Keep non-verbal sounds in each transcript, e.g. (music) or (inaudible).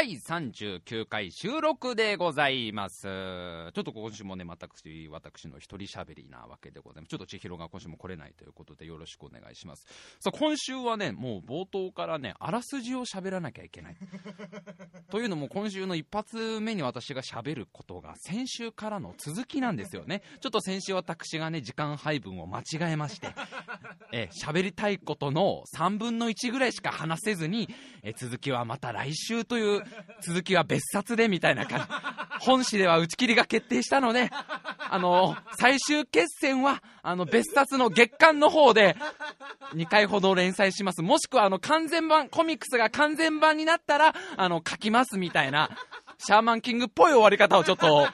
第39回収録でございます。ちょっと今週もね、私、私の一人喋りなわけでございます。ちょっと千尋が今週も来れないということでよろしくお願いします。さあ、今週はね、もう冒頭からね、あらすじを喋らなきゃいけない。というのも今週の一発目に私が喋ることが先週からの続きなんですよね。ちょっと先週私がね、時間配分を間違えまして、(laughs) え喋りたいことの3分の1ぐらいしか話せずに、え続きはまた来週という、(laughs) 続きは別冊でみたいな感じ。本誌では打ち切りが決定したので、あの最終決戦は、あの、別冊の月間の方で、2回ほど連載します。もしくは、あの、完全版、コミックスが完全版になったら、あの、書きますみたいな、シャーマンキングっぽい終わり方をちょっと、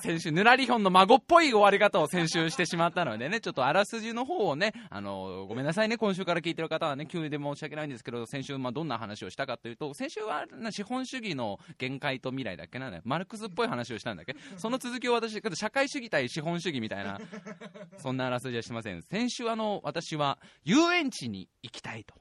先週、ヌラリヒョンの孫っぽい終わり方を先週してしまったのでね、ちょっとあらすじの方をね、あの、ごめんなさいね、今週から聞いてる方はね、急で申し訳ないんですけど、先週、まあ、どんな話をしたかというと、先週は資本主義の限界と未来だっけなんだよマルクスっぽい話をしたんだっけ？その続きを私、社会主義対資本主義みたいな、そんなあらすじはしません。先週、あの、私は遊園地に行きたいと。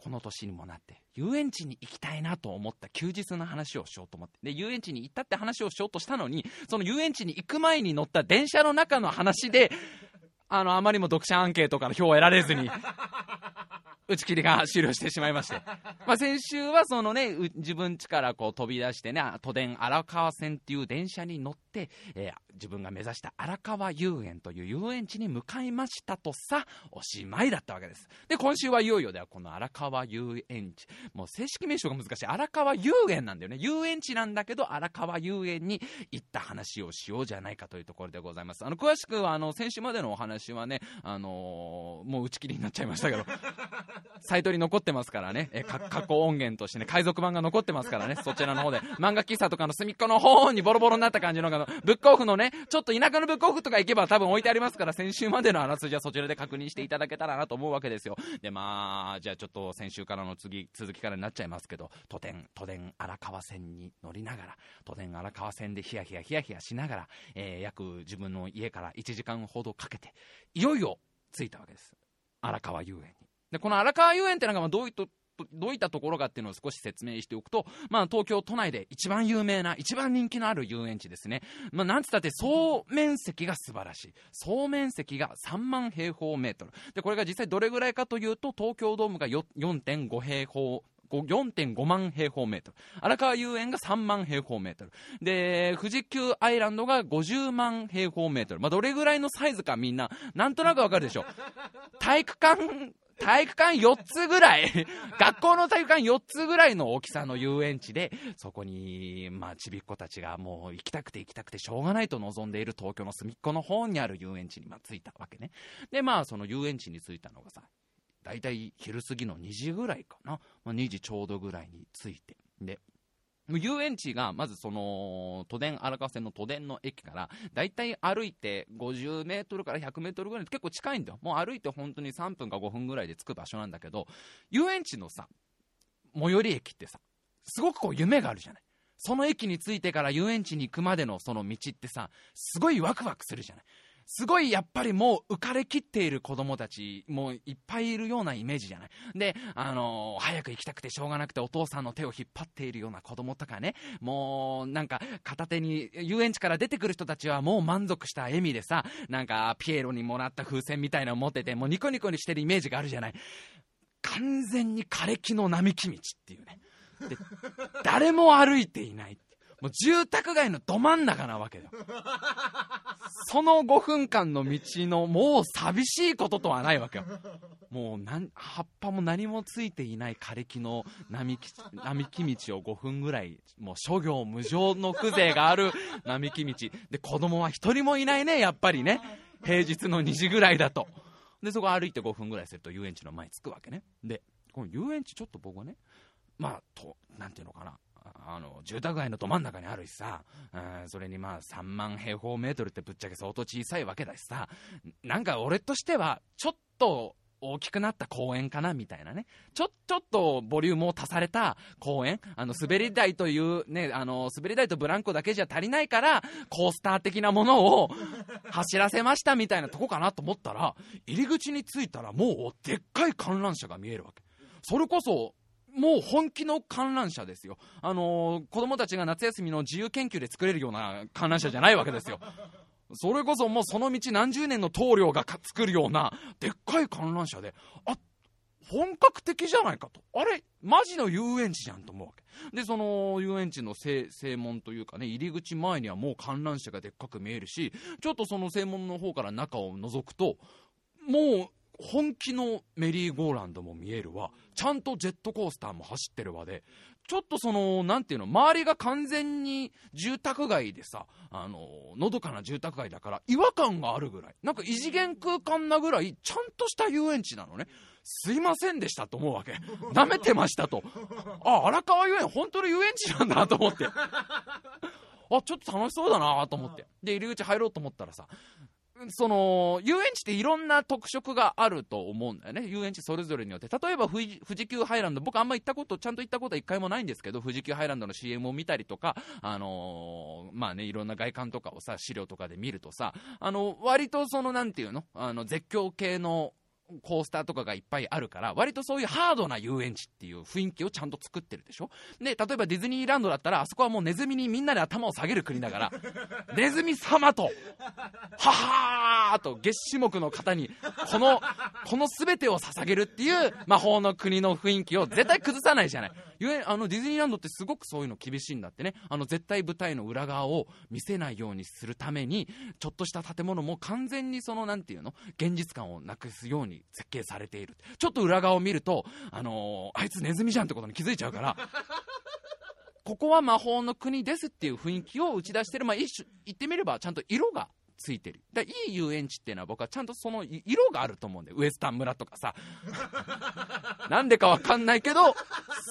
この年にもなって遊園地に行きたいなと思った休日の話をしようと思って。で遊園地に行ったって話をしようとしたのにその遊園地に行く前に乗った電車の中の話であのあまりにも読者アンケートから票を得られずに (laughs) 打ち切りが終了してしまいまして、まあ、先週はそのねう自分家からこう飛び出してね都電荒川線っていう電車に乗って、えー自分が目指した荒川遊園という遊園地に向かいましたとさおしまいだったわけです。で今週はいよいよではこの荒川遊園地もう正式名称が難しい荒川遊園なんだよね。遊園地なんだけど荒川遊園に行った話をしようじゃないかというところでございます。あの詳しくはあの先週までのお話はねあのーもう打ち切りになっちゃいましたけど (laughs) サイトに残ってますからね、えか過去音源としてね、海賊版が残ってますからね、そちらの方で、漫画喫茶とかの隅っこの方にボロボロになった感じの、あのブックオフのね、ちょっと田舎のブックオフとか行けば多分置いてありますから、先週までのあらすじはそちらで確認していただけたらなと思うわけですよ。で、まあ、じゃあちょっと先週からの次、続きからになっちゃいますけど、都電、都電荒川線に乗りながら、都電荒川線でヒヤヒヤヒヤヒヤしながら、えー約自分の家から1時間ほどかけて、いよいよ着いたわけです。荒川遊園に。で、この荒川遊園ってのがまあどういったどういったところかっていうのを少し説明しておくと、まあ、東京都内で一番有名な、一番人気のある遊園地ですね。まあ、なんつったって総面積が素晴らしい。総面積が3万平方メートル。で、これが実際どれぐらいかというと、東京ドームが4.5平方4.5万平方メートル。荒川遊園が3万平方メートル。で、富士急アイランドが50万平方メートル。まあ、どれぐらいのサイズかみんな、なんとなくわかるでしょ。(laughs) 体育館、体育館4つぐらい、(laughs) 学校の体育館4つぐらいの大きさの遊園地で、そこに、まあ、ちびっ子たちがもう行きたくて行きたくてしょうがないと望んでいる東京の隅っこの方にある遊園地に、まあ、着いたわけね。で、まあ、その遊園地に着いたのがさ、大体昼過ぎの2時ぐらいかな。まあ、2時ちょうどぐらいに着いて。で、遊園地がまずその都電荒川線の都電の駅からだいたい歩いて50メートルから100メートルぐらい結構近いんだよもう歩いて本当に3分か5分ぐらいで着く場所なんだけど遊園地のさ最寄り駅ってさすごくこう夢があるじゃないその駅に着いてから遊園地に行くまでのその道ってさすごいワクワクするじゃないすごいやっぱりもう浮かれきっている子供たちもいっぱいいるようなイメージじゃない？で、あのー早く行きたくてしょうがなくてお父さんの手を引っ張っているような子供とかね、もうなんか片手に遊園地から出てくる人たちはもう満足した笑みでさ、なんかピエロにもらった風船みたいなのを持ってて、もうニコニコにしてるイメージがあるじゃない？完全に枯れ木の並木道っていうね。で、誰も歩いていない。もう住宅街のど真ん中なわけだよ。その5分間の道のもう寂しいこととはないわけよ。もう葉っぱも何もついていない枯れ木の並木並木道を5分ぐらい、もう諸行無常の風情がある (laughs) 並木道。で、子供は一人もいないね、やっぱりね。平日の2時ぐらいだと。で、そこ歩いて5分ぐらいすると遊園地の前に着くわけね。で、この遊園地ちょっと僕はね、まあ、と、なんていうのかな。あの住宅街のど真ん中にあるしさ、それにまあ3万平方メートルってぶっちゃけ相当小さいわけだしさ、なんか俺としては、ちょっと大きくなった公園かなみたいなね。ちょ、ちょっとボリュームを足された公園。あの、滑り台というね、あの、滑り台とブランコだけじゃ足りないから、コースター的なものを走らせましたみたいなとこかなと思ったら、入り口に着いたらもうでっかい観覧車が見えるわけ。それこそ、もう本気の観覧車ですよ。あのー、子供たちが夏休みの自由研究で作れるような観覧車じゃないわけですよ。それこそもうその道何十年の棟梁が作るようなでっかい観覧車で、あ、本格的じゃないかと。あれマジの遊園地じゃんと思うわけ。で、その遊園地の正門というかね、入り口前にはもう観覧車がでっかく見えるし、ちょっとその正門の方から中を覗くと、もう本気のメリーゴーランドも見えるわ、ちゃんとジェットコースターも走ってるわで、ちょっとその、なんていうの、周りが完全に住宅街でさ、あの、のどかな住宅街だから、違和感があるぐらい、なんか異次元空間なぐらい、ちゃんとした遊園地なのね。すいませんでしたと思うわけ。(laughs) 舐めてましたと。あ、荒川遊園、本当に遊園地なんだと思って。あ、ちょっと楽しそうだなと思って。で、入り口入ろうと思ったらさ、その、遊園地っていろんな特色があると思うんだよね。遊園地それぞれによって。例えば富士、急ハイランド、僕あんま行ったこと、ちゃんと行ったことは一回もないんですけど、富士急ハイランドの CM を見たりとか、あのー、まあね、いろんな外観とかをさ、資料とかで見るとさ、あの、割とその、なんていうの？あの、絶叫系のコースターとかがいっぱいあるから、割とそういうハードな遊園地っていう雰囲気をちゃんと作ってるでしょ？で、例えばディズニーランドだったら、あそこはもうネズミにみんなで頭を下げる国だから、(laughs) ネズミ様と、ははーと、月種目の方に、この、この全てを捧げるっていう魔法の国の雰囲気を絶対崩さないじゃない。ゆえ、あの、ディズニーランドってすごくそういうの厳しいんだってね。あの、絶対舞台の裏側を見せないようにするために、ちょっとした建物も完全にその、なんていうの？現実感をなくすように設計されている。ちょっと裏側を見ると、あのー、あいつネズミじゃんってことに気づいちゃうから、(laughs) ここは魔法の国ですっていう雰囲気を打ち出してる、まあ、一種、言ってみれば、ちゃんと色がついてる。だいい遊園地っていうのは僕はちゃんとその色があると思うんで、ウエスタン村とかさ。(laughs) なんでかわかんないけど、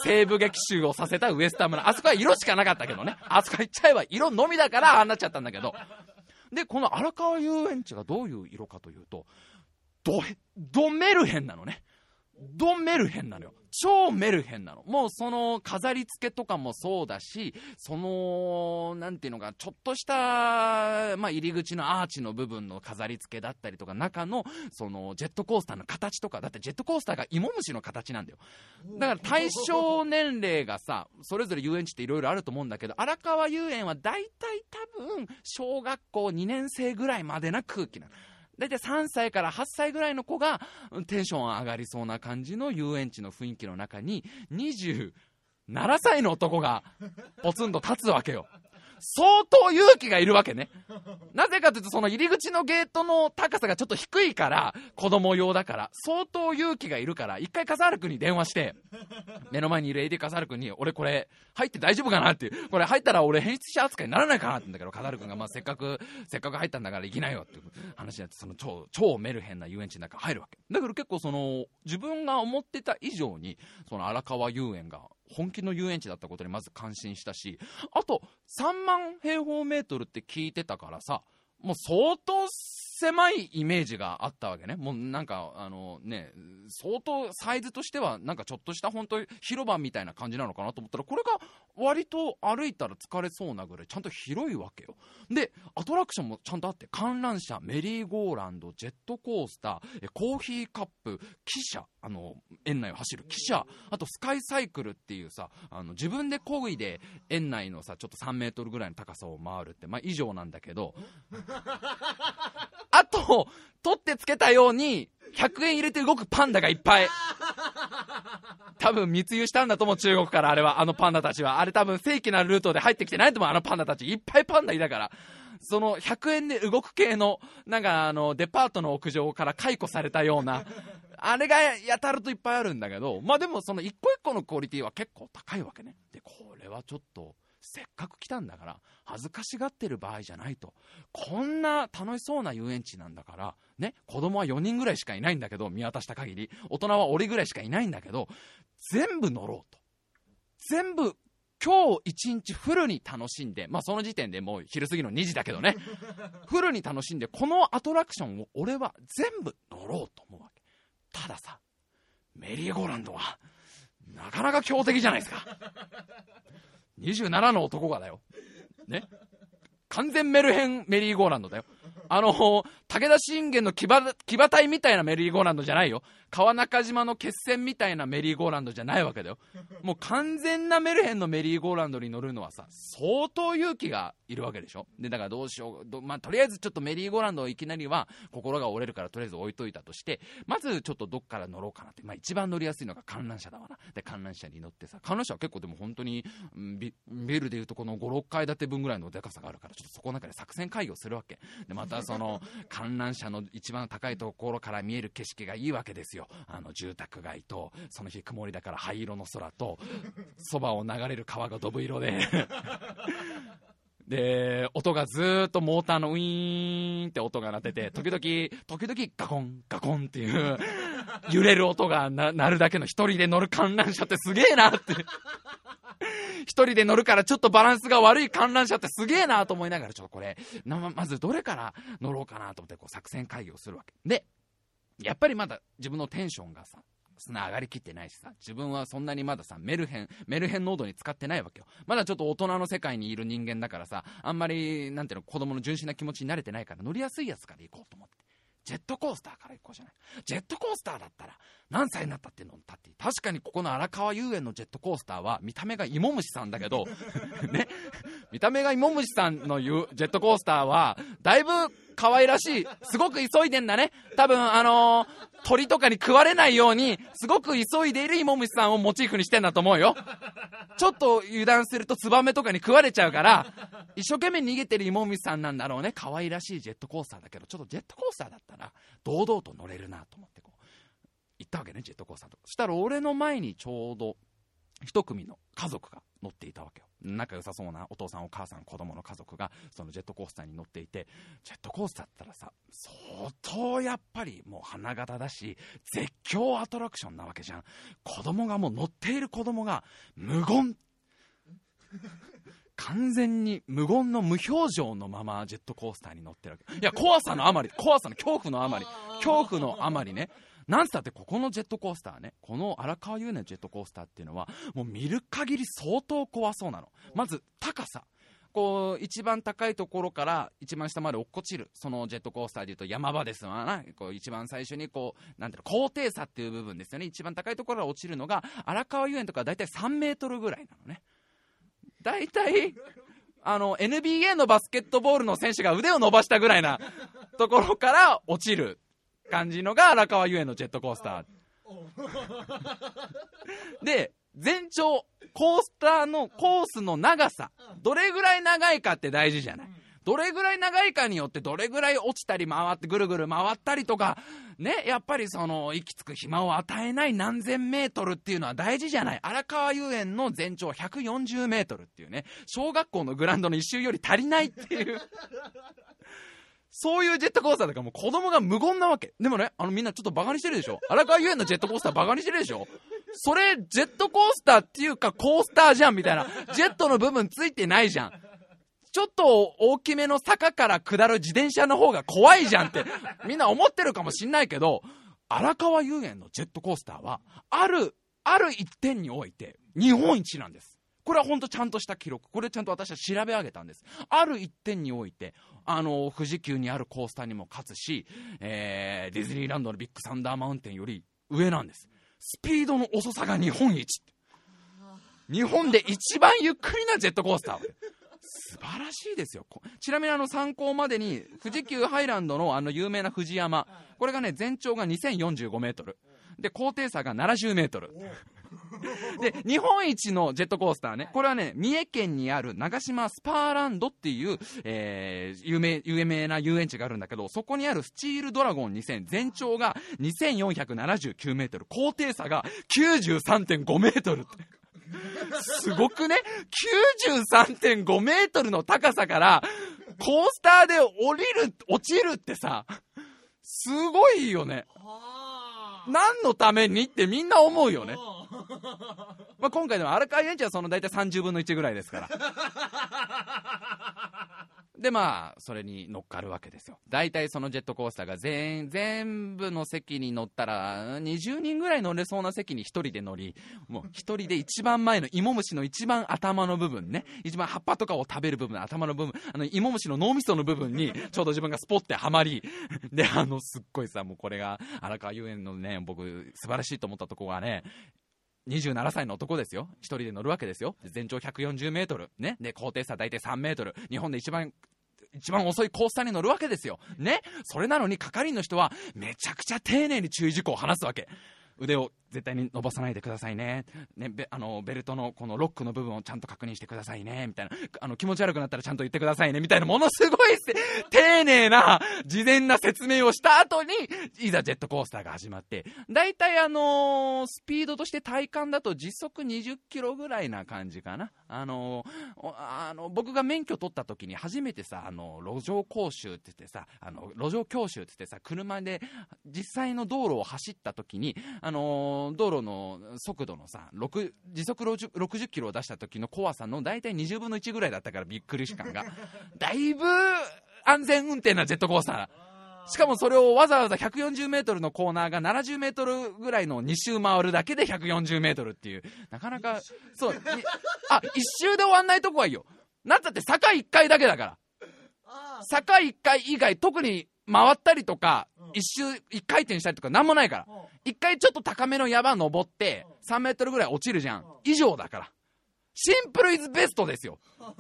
西部劇集をさせたウエスタン村。あそこは色しかなかったけどね。あそこ行っちゃえば色のみだからああなっちゃったんだけど。で、この荒川遊園地がどういう色かというと、ド、ドメルヘンなのね。ドメルヘンなのよ。超メルヘンなの。もうその飾り付けとかもそうだし、その、なんていうのか、ちょっとした、まあ、入り口のアーチの部分の飾り付けだったりとか、中の、その、ジェットコースターの形とか、だってジェットコースターが芋虫の形なんだよ。だから対象年齢がさ、それぞれ遊園地っていろいろあると思うんだけど、荒川遊園は大体多分、小学校2年生ぐらいまでな空気なの。大体3歳から8歳ぐらいの子がテンション上がりそうな感じの遊園地の雰囲気の中に27歳の男がポツンと立つわけよ。相当勇気がいるわけね。なぜかというと、その入り口のゲートの高さがちょっと低いから、子供用だから、相当勇気がいるから、一回笠原くんに電話して、目の前にいる AD 笠原くんに、俺これ、入って大丈夫かなっていう、これ入ったら俺変質者扱いにならないかなって言うんだけど、笠原くんが、まあせっかく、せっかく入ったんだから行きなよっていう話になって、その超、超メルヘンな遊園地の中入るわけ。だから結構その、自分が思ってた以上に、その荒川遊園が本気の遊園地だったことにまず感心したし、あと、3万平方メートルって聞いてたからさ、もう相当狭いイメージがあったわけね。もうなんか、あのね、相当サイズとしては、なんかちょっとした本当広場みたいな感じなのかなと思ったら、これが割と歩いたら疲れそうなぐらいちゃんと広いわけよ。で、アトラクションもちゃんとあって、観覧車、メリーゴーランド、ジェットコースター、コーヒーカップ、汽車、あの、園内を走る汽車、あとスカイサイクルっていうさ、あの、自分で漕いで園内のさ、ちょっと3メートルぐらいの高さを回るって、まあ以上なんだけど、あと、取ってつけたように、100円入れて動くパンダがいっぱい。多分密輸したんだと思う、中国からあれは、あのパンダたちは。あれ多分正規なルートで入ってきてないと思う、あのパンダたち。いっぱいパンダいたから。その100円で動く系の、なんかあの、デパートの屋上から解雇されたような、あれがやたるといっぱいあるんだけど、まあでもその一個一個のクオリティは結構高いわけね。で、これはちょっと、せっかく来たんだから、恥ずかしがってる場合じゃないと。こんな楽しそうな遊園地なんだから、ね、子供は4人ぐらいしかいないんだけど、見渡した限り、大人は俺ぐらいしかいないんだけど、全部乗ろうと。全部、今日一日フルに楽しんで、まあその時点でもう昼過ぎの2時だけどね、(laughs) フルに楽しんで、このアトラクションを俺は全部乗ろうと思うわけ。たださ、メリーゴーランドは、なかなか強敵じゃないですか。27の男がだよ。ね。完全メルヘンメリーゴーランドだよ。あの、武田信玄の騎馬、隊みたいなメリーゴーランドじゃないよ。川中島の決戦みたいなメリーゴーランドじゃないわけだよ。もう完全なメルヘンのメリーゴーランドに乗るのはさ、相当勇気がいるわけでしょ。で、だからどうしよう。まあ、とりあえずちょっとメリーゴーランドをいきなりは心が折れるからとりあえず置いといたとして、まずちょっとどっから乗ろうかなって。まあ、一番乗りやすいのが観覧車だわな。で、観覧車に乗ってさ、観覧車は結構でも本当にビビルでいうとこの5、6階建て分ぐらいのでかさがあるから、ちょっとそこの中で作戦会議をするわけ。で、またその観覧車の一番高いところから見える景色がいいわけですよ。あの、住宅街と、その日曇りだから灰色の空と、そばを流れる川がドブ色でで、音がずーっとモーターのウィーンって音が鳴ってて、(laughs) 時々、時々ガコン、ガコンっていう揺れる音が鳴るだけの一人で乗る観覧車ってすげえなって一人で乗るからちょっとバランスが悪い観覧車ってすげえなと思いながら、ちょっとこれ、まずどれから乗ろうかなと思ってこう作戦会議をするわけ。で、やっぱりまだ自分のテンションがさ、そんな上がりきってないしさ、自分はそんなにまださ、メルヘン、メルヘン濃度に使ってないわけよ。まだちょっと大人の世界にいる人間だからさ、あんまり、なんていうの、子供の純真な気持ちに慣れてないから乗りやすいやつから行こうと思って。ジェットコースターから行こうじゃない。ジェットコースターだったら、何歳になったって乗ったって。確かにここの荒川遊園のジェットコースターは、見た目が芋虫さんだけど、(laughs) ね、見た目が芋虫さんの言うジェットコースターは、だいぶ可愛らしい。すごく急いでんだね。多分、あのー、鳥とかに食われないように、すごく急いでいる芋虫さんをモチーフにしてんだと思うよ。ちょっと油断するとツバメとかに食われちゃうから、一生懸命逃げてる芋虫さんなんだろうね。可愛らしいジェットコースターだけど、ちょっとジェットコースターだったら、堂々と乗れるなと思ってこう、行ったわけね、ジェットコースターと。そしたら俺の前にちょうど、一組の家族が乗っていたわけよ。仲良さそうなお父さんお母さん子供の家族がそのジェットコースターに乗っていてジェットコースターだったらさ相当やっぱりもう花形だし絶叫アトラクションなわけじゃん。子供がもう乗っている子供が無言。(laughs) 完全に無言の無表情のままジェットコースターに乗ってるわけ。いや怖さのあまり怖さの恐怖のあまり恐怖のあまりねなんつったってここのジェットコースターね、この荒川遊園のジェットコースターっていうのは、もう見る限り相当怖そうなの。まず、高さ。こう、一番高いところから一番下まで落っこちる。そのジェットコースターでいうと山場ですわな。こう、一番最初にこう、なんていうの、高低差っていう部分ですよね。一番高いところから落ちるのが、荒川遊園とかだいたい3メートルぐらいなのね。だいたい、あの、NBA のバスケットボールの選手が腕を伸ばしたぐらいなところから落ちる感じのが荒川遊園のジェットコースター。で、全長、コースターのコースの長さ、どれぐらい長いかって大事じゃない。どれぐらい長いかによってどれぐらい落ちたり回ってぐるぐる回ったりとか、ね、やっぱりその、息つく暇を与えない何千メートルっていうのは大事じゃない。荒川遊園の全長140メートルっていうね、小学校のグラウンドの一周より足りないっていうそういうジェットコースターだからもう子供が無言なわけ。でもね、あのみんなちょっとバカにしてるでしょ荒川遊園のジェットコースターバカにしてるでしょそれ、ジェットコースターっていうかコースターじゃんみたいな。ジェットの部分ついてないじゃん。ちょっと大きめの坂から下る自転車の方が怖いじゃんって、みんな思ってるかもしんないけど、荒川遊園のジェットコースターは、ある、ある一点において、日本一なんです。これは本当ちゃんとした記録。これちゃんと私は調べ上げたんです。ある一点において、あの、富士急にあるコースターにも勝つし、えー、ディズニーランドのビッグサンダーマウンテンより上なんです。スピードの遅さが日本一。日本で一番ゆっくりなジェットコースター。素晴らしいですよ。ちなみにあの参考までに、富士急ハイランドのあの有名な富士山、これがね、全長が2045メートル。で、高低差が70メートル。(laughs) で、日本一のジェットコースターね、これはね、三重県にある長島スパーランドっていう、えー、有名、有名な遊園地があるんだけど、そこにあるスチールドラゴン2000、全長が2479メートル、高低差が93.5メートルって。すごくね ?93.5 メートルの高さから、コースターで降りる、落ちるってさ、すごいよね。何のためにってみんな思うよね。まあ今回でも荒川園地はその大体30分の1ぐらいですから。(laughs) で、まあ、それに乗っかるわけですよ。大体そのジェットコースターが全、全部の席に乗ったら、20人ぐらい乗れそうな席に1人で乗り、もう1人で一番前の芋虫の一番頭の部分ね、一番葉っぱとかを食べる部分、頭の部分、あの、芋虫の脳みその部分に、ちょうど自分がスポッてはまり、で、あの、すっごいさ、もうこれが、荒川遊園のね、僕、素晴らしいと思ったとこがね、27歳の男ですよ。一人で乗るわけですよ。全長140メートル。ね。で、高低差大体3メートル。日本で一番一番遅いコースターに乗るわけですよ。ね。それなのに係員の人はめちゃくちゃ丁寧に注意事項を話すわけ。腕を絶対に伸ばさないでくださいね。ね、ベあのベルトのこのロックの部分をちゃんと確認してくださいね。みたいな。あの気持ち悪くなったらちゃんと言ってくださいね。みたいな、ものすごい丁寧な事前な説明をした後に、いざジェットコースターが始まって、大体あのー、スピードとして体感だと時速20キロぐらいな感じかな。あのー、あの僕が免許取った時に初めてさ、あの路上講習って言ってさ、あの路上教習って言ってさ、車で実際の道路を走った時に、あの道路の速度のさ、6時速 60, 60キロを出した時の怖さの大体20分の1ぐらいだったからびっくりし感が。(laughs) だいぶ安全運転なジェットコースター。しかもそれをわざわざ140メートルのコーナーが70メートルぐらいの2周回るだけで140メートルっていう。なかなか、そう、あ、1周で終わんないとこはいいよ。なんだって坂1回だけだから。坂1回以外、特に回ったりとか、一周、一回転したりとかなんもないから。一回ちょっと高めの山登って、3メートルぐらい落ちるじゃん。以上だから。シンプルイズベストですよ。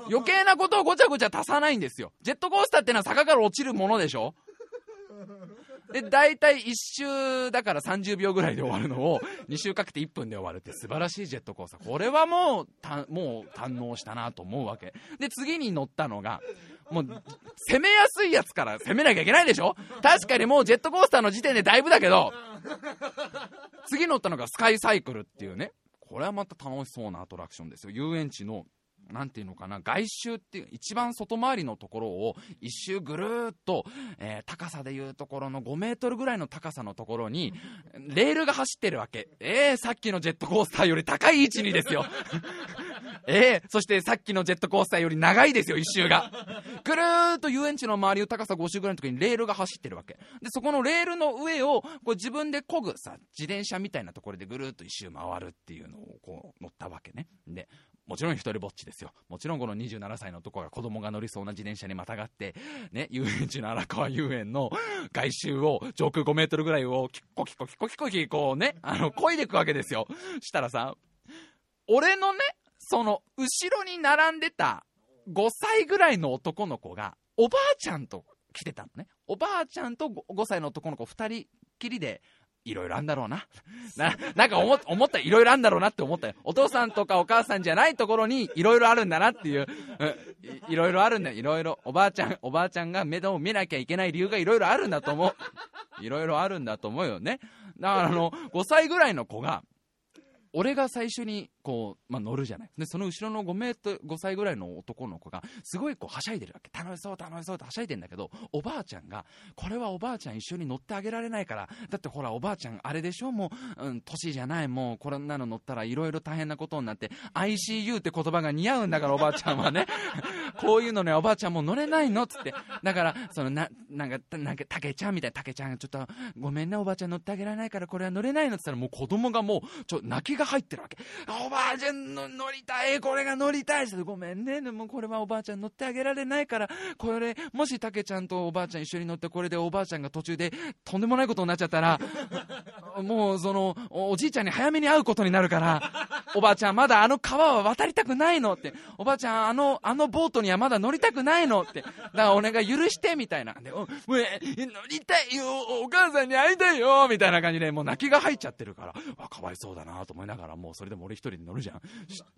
余計なことをごちゃごちゃ足さないんですよ。ジェットコースターってのは坂から落ちるものでしょ (laughs) で、大体1周だから30秒ぐらいで終わるのを (laughs) 2周かけて1分で終わるって素晴らしいジェットコースター。これはもう、たもう堪能したなと思うわけ。で、次に乗ったのが、もう、攻めやすいやつから攻めなきゃいけないでしょ？確かにもうジェットコースターの時点でだいぶだけど、次乗ったのがスカイサイクルっていうね、これはまた楽しそうなアトラクションですよ。遊園地のなんていうのかな、外周っていう、一番外回りのところを一周ぐるーっと、えー、高さでいうところの5メートルぐらいの高さのところに、レールが走ってるわけ。えー、さっきのジェットコースターより高い位置にですよ。(laughs) えー、そしてさっきのジェットコースターより長いですよ、一周が。ぐるーっと遊園地の周りを高さ5周ぐらいの時にレールが走ってるわけ。で、そこのレールの上を、こう自分で漕ぐさ、自転車みたいなところでぐるーっと一周回るっていうのをこう乗ったわけね。で、もちろん一人ぼっちですよ。もちろんこの27歳の男が子供が乗りそうな自転車にまたがって、ね、遊園地の荒川遊園の外周を上空5メートルぐらいをキッコキコキコキコキこうね、あの、漕いでいくわけですよ。したらさ、俺のね、その、後ろに並んでた5歳ぐらいの男の子が、おばあちゃんと来てたのね。おばあちゃんと5歳の男の子2人きりでいろいろあんだろうな。な、なんか思思った、いろいろあんだろうなって思ったよ。お父さんとかお母さんじゃないところにいろいろあるんだなっていう、いろいろあるんだよ。いろいろ。おばあちゃん、おばあちゃんが目を見なきゃいけない理由がいろいろあるんだと思う。いろいろあるんだと思うよね。だからあの、5歳ぐらいの子が、俺が最初にこう、まあ、乗るじゃない。でその後ろの5メートル5歳ぐらいの男の子がすごいこうはしゃいでるわけ。楽しそう楽しそうってはしゃいでんだけどおばあちゃんがこれはおばあちゃん一緒に乗ってあげられないから。だってほらおばあちゃんあれでしょ？もう、うん、年じゃない。もうこれなの乗ったらいろいろ大変なことになって ICU って言葉が似合うんだからおばあちゃんはね。(laughs) こういうのねおばあちゃんもう乗れないの？っつって。だからそのななんかなんかたけちゃんみたいな。たけちゃんがちょっとごめんねおばあちゃん乗ってあげられないからこれは乗れないの？っつったらもう子供がもうちょ泣きが入ってるわけ。おばあちゃんの乗りたい、これが乗りたい。ごめんね、でもこれはおばあちゃん乗ってあげられないから、これ、もしたけちゃんとおばあちゃん一緒に乗って、これでおばあちゃんが途中でとんでもないことになっちゃったら、(laughs) もうその、おじいちゃんに早めに会うことになるから、おばあちゃんまだあの川は渡りたくないのって、おばあちゃんあの、あのボートにはまだ乗りたくないのって、だからお願い許してみたいな。で、お、乗りたいよ、お母さんに会いたいよ。みたいな感じで、もう泣きが入っちゃってるから、わ、かわいそうだなと思いながら、もうそれでも俺一人で乗るじゃん。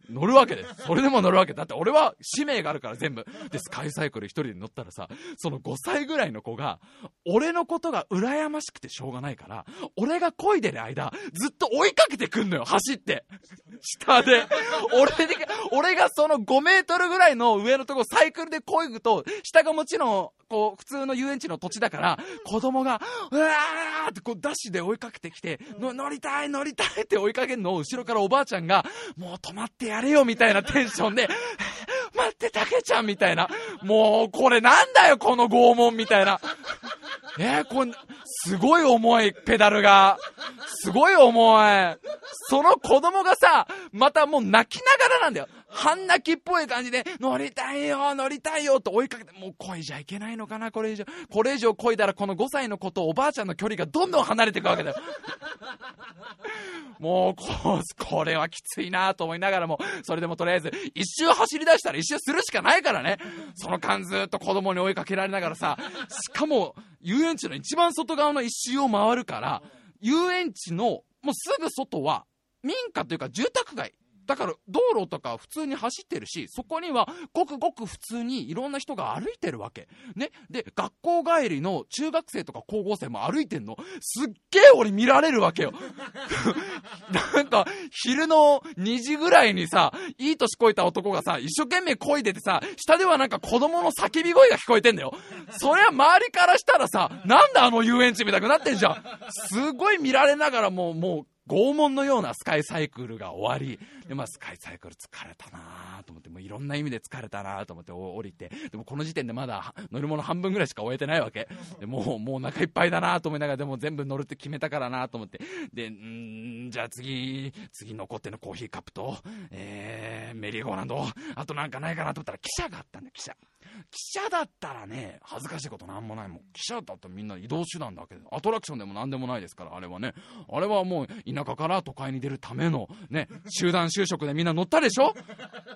乗るわけです。それでも乗るわけ。だって俺は使命があるから全部。で、スカイサイクル一人で乗ったらさ、その5歳ぐらいの子が、俺のことが羨ましくてしょうがないから、俺が漕いでる間、ずっと追いかけてくんのよ、走って。下で。俺で、俺がその5メートルぐらいの上のとこサイクルで漕ぐと、下がもちろん、こう、普通の遊園地の土地だから、子供が、うわーってこうダッシュで追いかけてきて、乗りたい乗りたいって追いかけるのを後ろからおばあちゃんが、もう止まってやれよみたいなテンションで、(laughs) 待って、たけちゃんみたいな。もう、これなんだよ、この拷問みたいな。(laughs) えー、これ、すごい重い、ペダルが。すごい重い。その子供がさ、またもう泣きながらなんだよ。半泣きっぽい感じで、乗りたいよ、乗りたいよと追いかけて、もう恋じゃいけないのかな、これ以上。これ以上恋だらこの5歳の子とおばあちゃんの距離がどんどん離れていくわけだよ。もうこ、これはきついなと思いながらも、それでもとりあえず、一周走り出したら一周するしかないからね。その間ずっと子供に追いかけられながらさ、しかも、遊園地の一番外側の一周を回るから、遊園地のもうすぐ外は民家というか住宅街だから道路とか普通に走ってるし、そこにはごくごく普通にいろんな人が歩いてるわけ。ね？で、学校帰りの中学生とか高校生も歩いてんの。すっげえ俺見られるわけよ。(laughs) なんか、昼の2時ぐらいにさ、いい年こいた男がさ、一生懸命漕いでてさ、下ではなんか子供の叫び声が聞こえてんだよ。そりゃ周りからしたらさ、なんだあの遊園地みたいになってんじゃん。すごい見られながらもう、もう、拷問のようなスカイサイクルが終わり、で、まあ、スカイサイクル疲れたなと思って、もういろんな意味で疲れたなと思って降りて、でもこの時点でまだ乗り物半分ぐらいしか終えてないわけ。で、もう、もうお腹いっぱいだなと思いながら、でも全部乗るって決めたからなと思って、で、んじゃあ次、次残ってのコーヒーカップと、えー、メリーゴーランド、あとなんかないかなと思ったら、汽車があったんだよ、汽車。汽車だったらね、恥ずかしいことなんもないもん。汽車だったらみんな移動手段だけで、アトラクションでも何でもないですから、あれはね。あれはもう田舎から都会に出るための、ね、集団就職でみんな乗ったでしょ？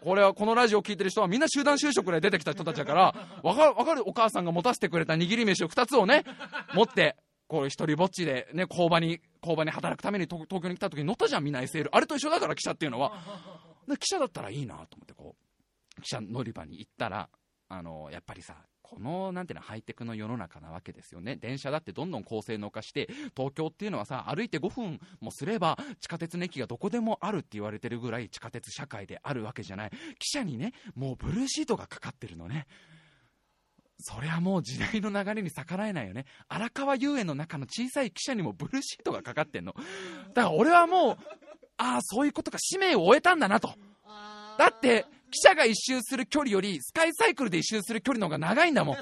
これはこのラジオを聴いてる人はみんな集団就職で出てきた人たちだから、わかる、わかるお母さんが持たせてくれた握り飯を2つをね、持って、これ一人ぼっちでね、工場に、工場に働くために東京に来た時に乗ったじゃん、みんな SL。あれと一緒だから、汽車っていうのは。で、汽車だったらいいなと思って、こう、汽車乗り場に行ったら、あのやっぱりさこのなんていうのハイテクの世の中なわけですよね。電車だってどんどん高性能化して東京っていうのはさ歩いて5分もすれば地下鉄の駅がどこでもあるって言われてるぐらい地下鉄社会であるわけじゃない。汽車にねもうブルーシートがかかってるのね。そりゃもう時代の流れに逆らえないよね。荒川遊園の中の小さい汽車にもブルーシートがかかってんの。だから俺はもうああそういうことか使命を終えたんだなと。だって汽車が一周する距離よりスカイサイクルで一周する距離の方が長いんだもん。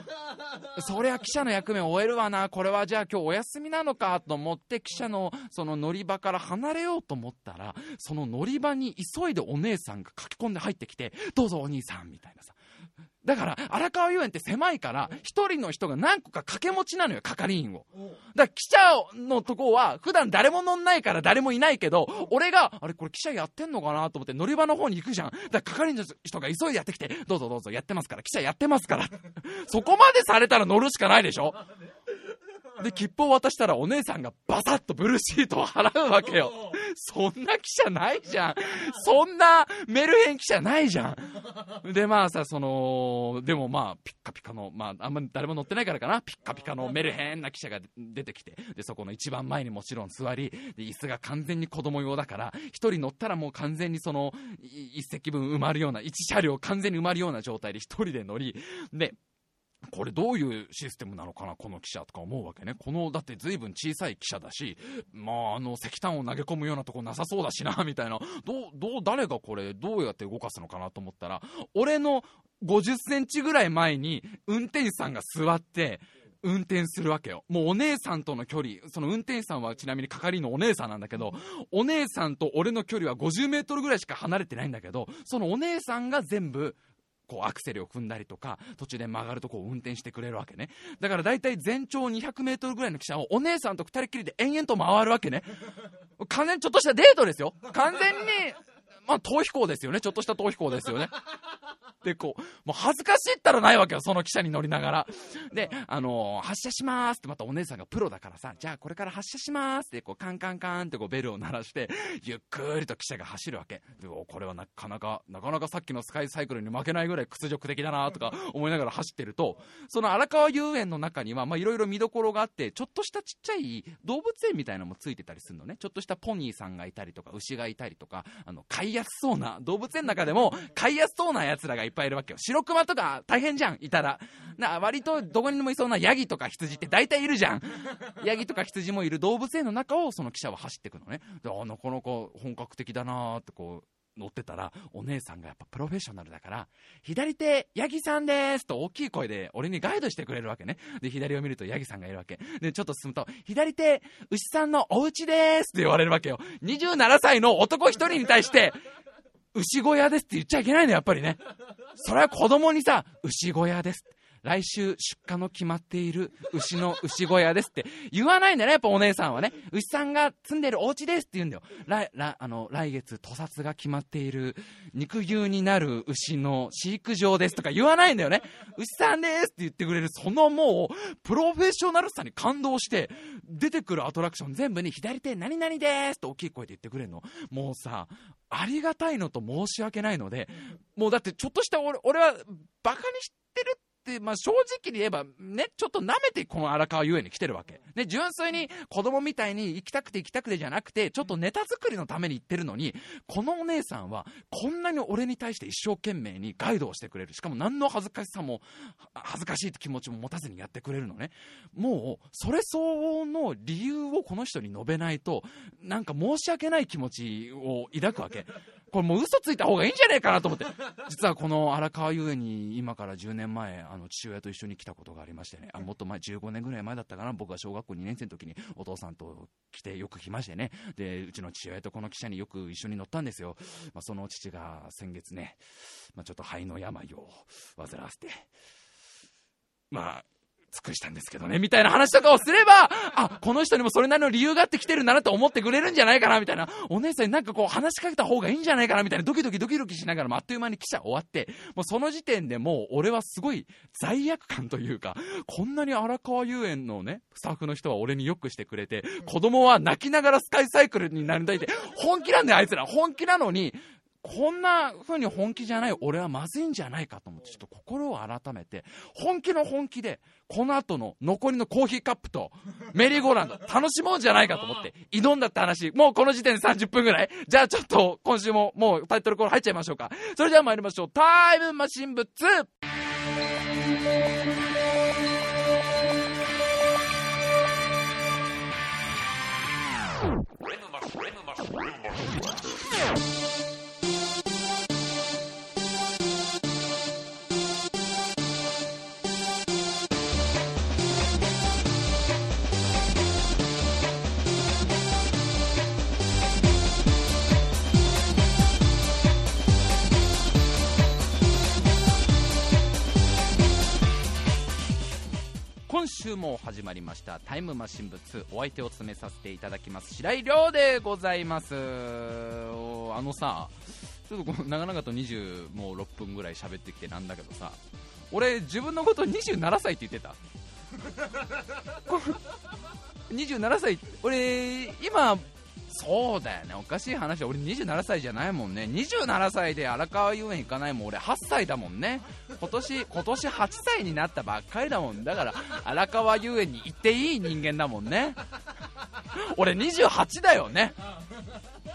そりゃ汽車の役目を終えるわな。これはじゃあ今日お休みなのか？と思って汽車のその乗り場から離れようと思ったらその乗り場に急いでお姉さんが書き込んで入ってきてどうぞお兄さんみたいなさ。だから、荒川遊園って狭いから、一人の人が何個か掛け持ちなのよ、係員を。だから、記者のとこは、普段誰も乗んないから誰もいないけど、俺が、あれこれ記者やってんのかなと思って乗り場の方に行くじゃん。だから、係員の人が急いでやってきて、どうぞどうぞやってますから、記者やってますから。(laughs) そこまでされたら乗るしかないでしょで、切符を渡したらお姉さんがバサッとブルーシートを払うわけよ。(laughs) そんな記者ないじゃん。そんなメルヘン記者ないじゃん。で、まあさ、その、でもまあ、ピッカピカの、まあ、あんま誰も乗ってないからかな、ピッカピカのメルヘンな記者が出てきて、で、そこの一番前にもちろん座り、で、椅子が完全に子供用だから、一人乗ったらもう完全にその、一席分埋まるような、一車両完全に埋まるような状態で一人で乗り、で、これどういうシステムなのかな、この汽車とか思うわけね。この、だって随分小さい汽車だし、まあ、あの、石炭を投げ込むようなとこなさそうだしな、みたいな。どう、どう、誰がこれ、どうやって動かすのかなと思ったら、俺の50センチぐらい前に運転手さんが座って、運転するわけよ。もうお姉さんとの距離、その運転手さんはちなみに係員のお姉さんなんだけど、お姉さんと俺の距離は50メートルぐらいしか離れてないんだけど、そのお姉さんが全部こうアクセルを踏んだりとか、途中で曲がるとこを運転してくれるわけね。だから大体全長 200m ぐらいの汽車をお姉さんと二人きりで延々と回るわけね。完全にちょっとしたデートですよ。完全に、まあ、逃避行ですよね。ちょっとした逃避行ですよね。で、こう、もう恥ずかしいったらないわけよ、その汽車に乗りながら。で、あのー、発車しますってまたお姉さんがプロだからさ、じゃあこれから発車しますって、こう、カンカンカンってこうベルを鳴らして、ゆっくりと汽車が走るわけ。で、これはなかなか、なかなかさっきのスカイサイクルに負けないぐらい屈辱的だなとか思いながら走ってると、その荒川遊園の中には、まあいろいろ見どころがあって、ちょっとしたちっちゃい動物園みたいなのもついてたりするのね。ちょっとしたポニーさんがいたりとか、牛がいたりとか、あの、飼いやすそうな、動物園の中でも飼いやすそうな奴らがいっぱいいるわけよ。白熊とか大変じゃん、いたら。な、割とどこにでもいそうなヤギとか羊って大体いるじゃん。(laughs) ヤギとか羊もいる動物園の中をその記者は走っていくのね。で、あ、なかなか本格的だなーってこう、乗ってたら、お姉さんがやっぱプロフェッショナルだから、左手、ヤギさんですと大きい声で俺にガイドしてくれるわけね。で、左を見るとヤギさんがいるわけ。で、ちょっと進むと、左手、牛さんのお家ですって言われるわけよ。27歳の男一人に対して、牛小屋ですって言っちゃいけないの、やっぱりね。それは子供にさ、牛小屋です。来週出荷の決まっている牛の牛小屋ですって言わないんだよね、やっぱお姉さんはね。牛さんが住んでるお家ですって言うんだよ。来来あの来月、屠殺が決まっている肉牛になる牛の飼育場ですとか言わないんだよね。牛さんですって言ってくれる、そのもう、プロフェッショナルさに感動して、出てくるアトラクション全部に左手何々ですって大きい声で言ってくれるの。もうさ、ありがたいのと申し訳ないので、もうだってちょっとした俺俺はバカにしてるって、まあ、正直に言えば、ね、ちょっと舐めてこの荒川遊園に来てるわけ。ね、純粋に子供みたいに行きたくて行きたくてじゃなくて、ちょっとネタ作りのために行ってるのに、このお姉さんは、こんなに俺に対して一生懸命にガイドをしてくれる。しかも何の恥ずかしさも、恥ずかしいって気持ちも持たずにやってくれるのね。もう、それ相応の理由をこの人に述べないと、なんか申し訳ない気持ちを抱くわけ。これもう嘘ついた方がいいんじゃねえかなと思って。実はこの荒川遊園に今から10年前、あの父親と一緒に来たことがありましてね、あもっと前、15年ぐらい前だったかな、僕は小学校2年生の時にお父さんと来てよく来ましてね、で、うちの父親とこの汽車によく一緒に乗ったんですよ。まあ、その父が先月ね、まあ、ちょっと肺の病を患わせて、まあ、尽くしたんですけどね、みたいな話とかをすれば、あ、この人にもそれなりの理由があって来てるんだなと思ってくれるんじゃないかな、みたいな。お姉さんになんかこう話しかけた方がいいんじゃないかな、みたいな。ドキドキドキドキしながらもあっという間に記者終わって、もうその時点でもう俺はすごい罪悪感というか、こんなに荒川遊園のね、スタッフの人は俺によくしてくれて、子供は泣きながらスカイサイクルになりたいって、本気なんだよ、あいつら。本気なのに、こんな風に本気じゃない俺はまずいんじゃないかと思って、ちょっと心を改めて、本気の本気で、この後の残りのコーヒーカップと (laughs) メリーゴーランド楽しもうじゃないかと思って挑んだって話、もうこの時点で30分ぐらいじゃあちょっと今週ももうタイトルコール入っちゃいましょうか。それでは参りましょう。タイムマシン部 2! 今週も始まりましたタイムマシン部2お相手を詰めさせていただきます白井亮でございます。あのさちょっとこの長々と20もう6分ぐらい喋ってきてなんだけどさ俺自分のこと27歳って言ってた？(laughs) 27歳俺今そうだよね。おかしい話。俺27歳じゃないもんね。27歳で荒川遊園行かないもん。俺8歳だもんね。今年今年8歳になったばっかりだもん。だから荒川遊園に行っていい人間だもんね。俺28だよね。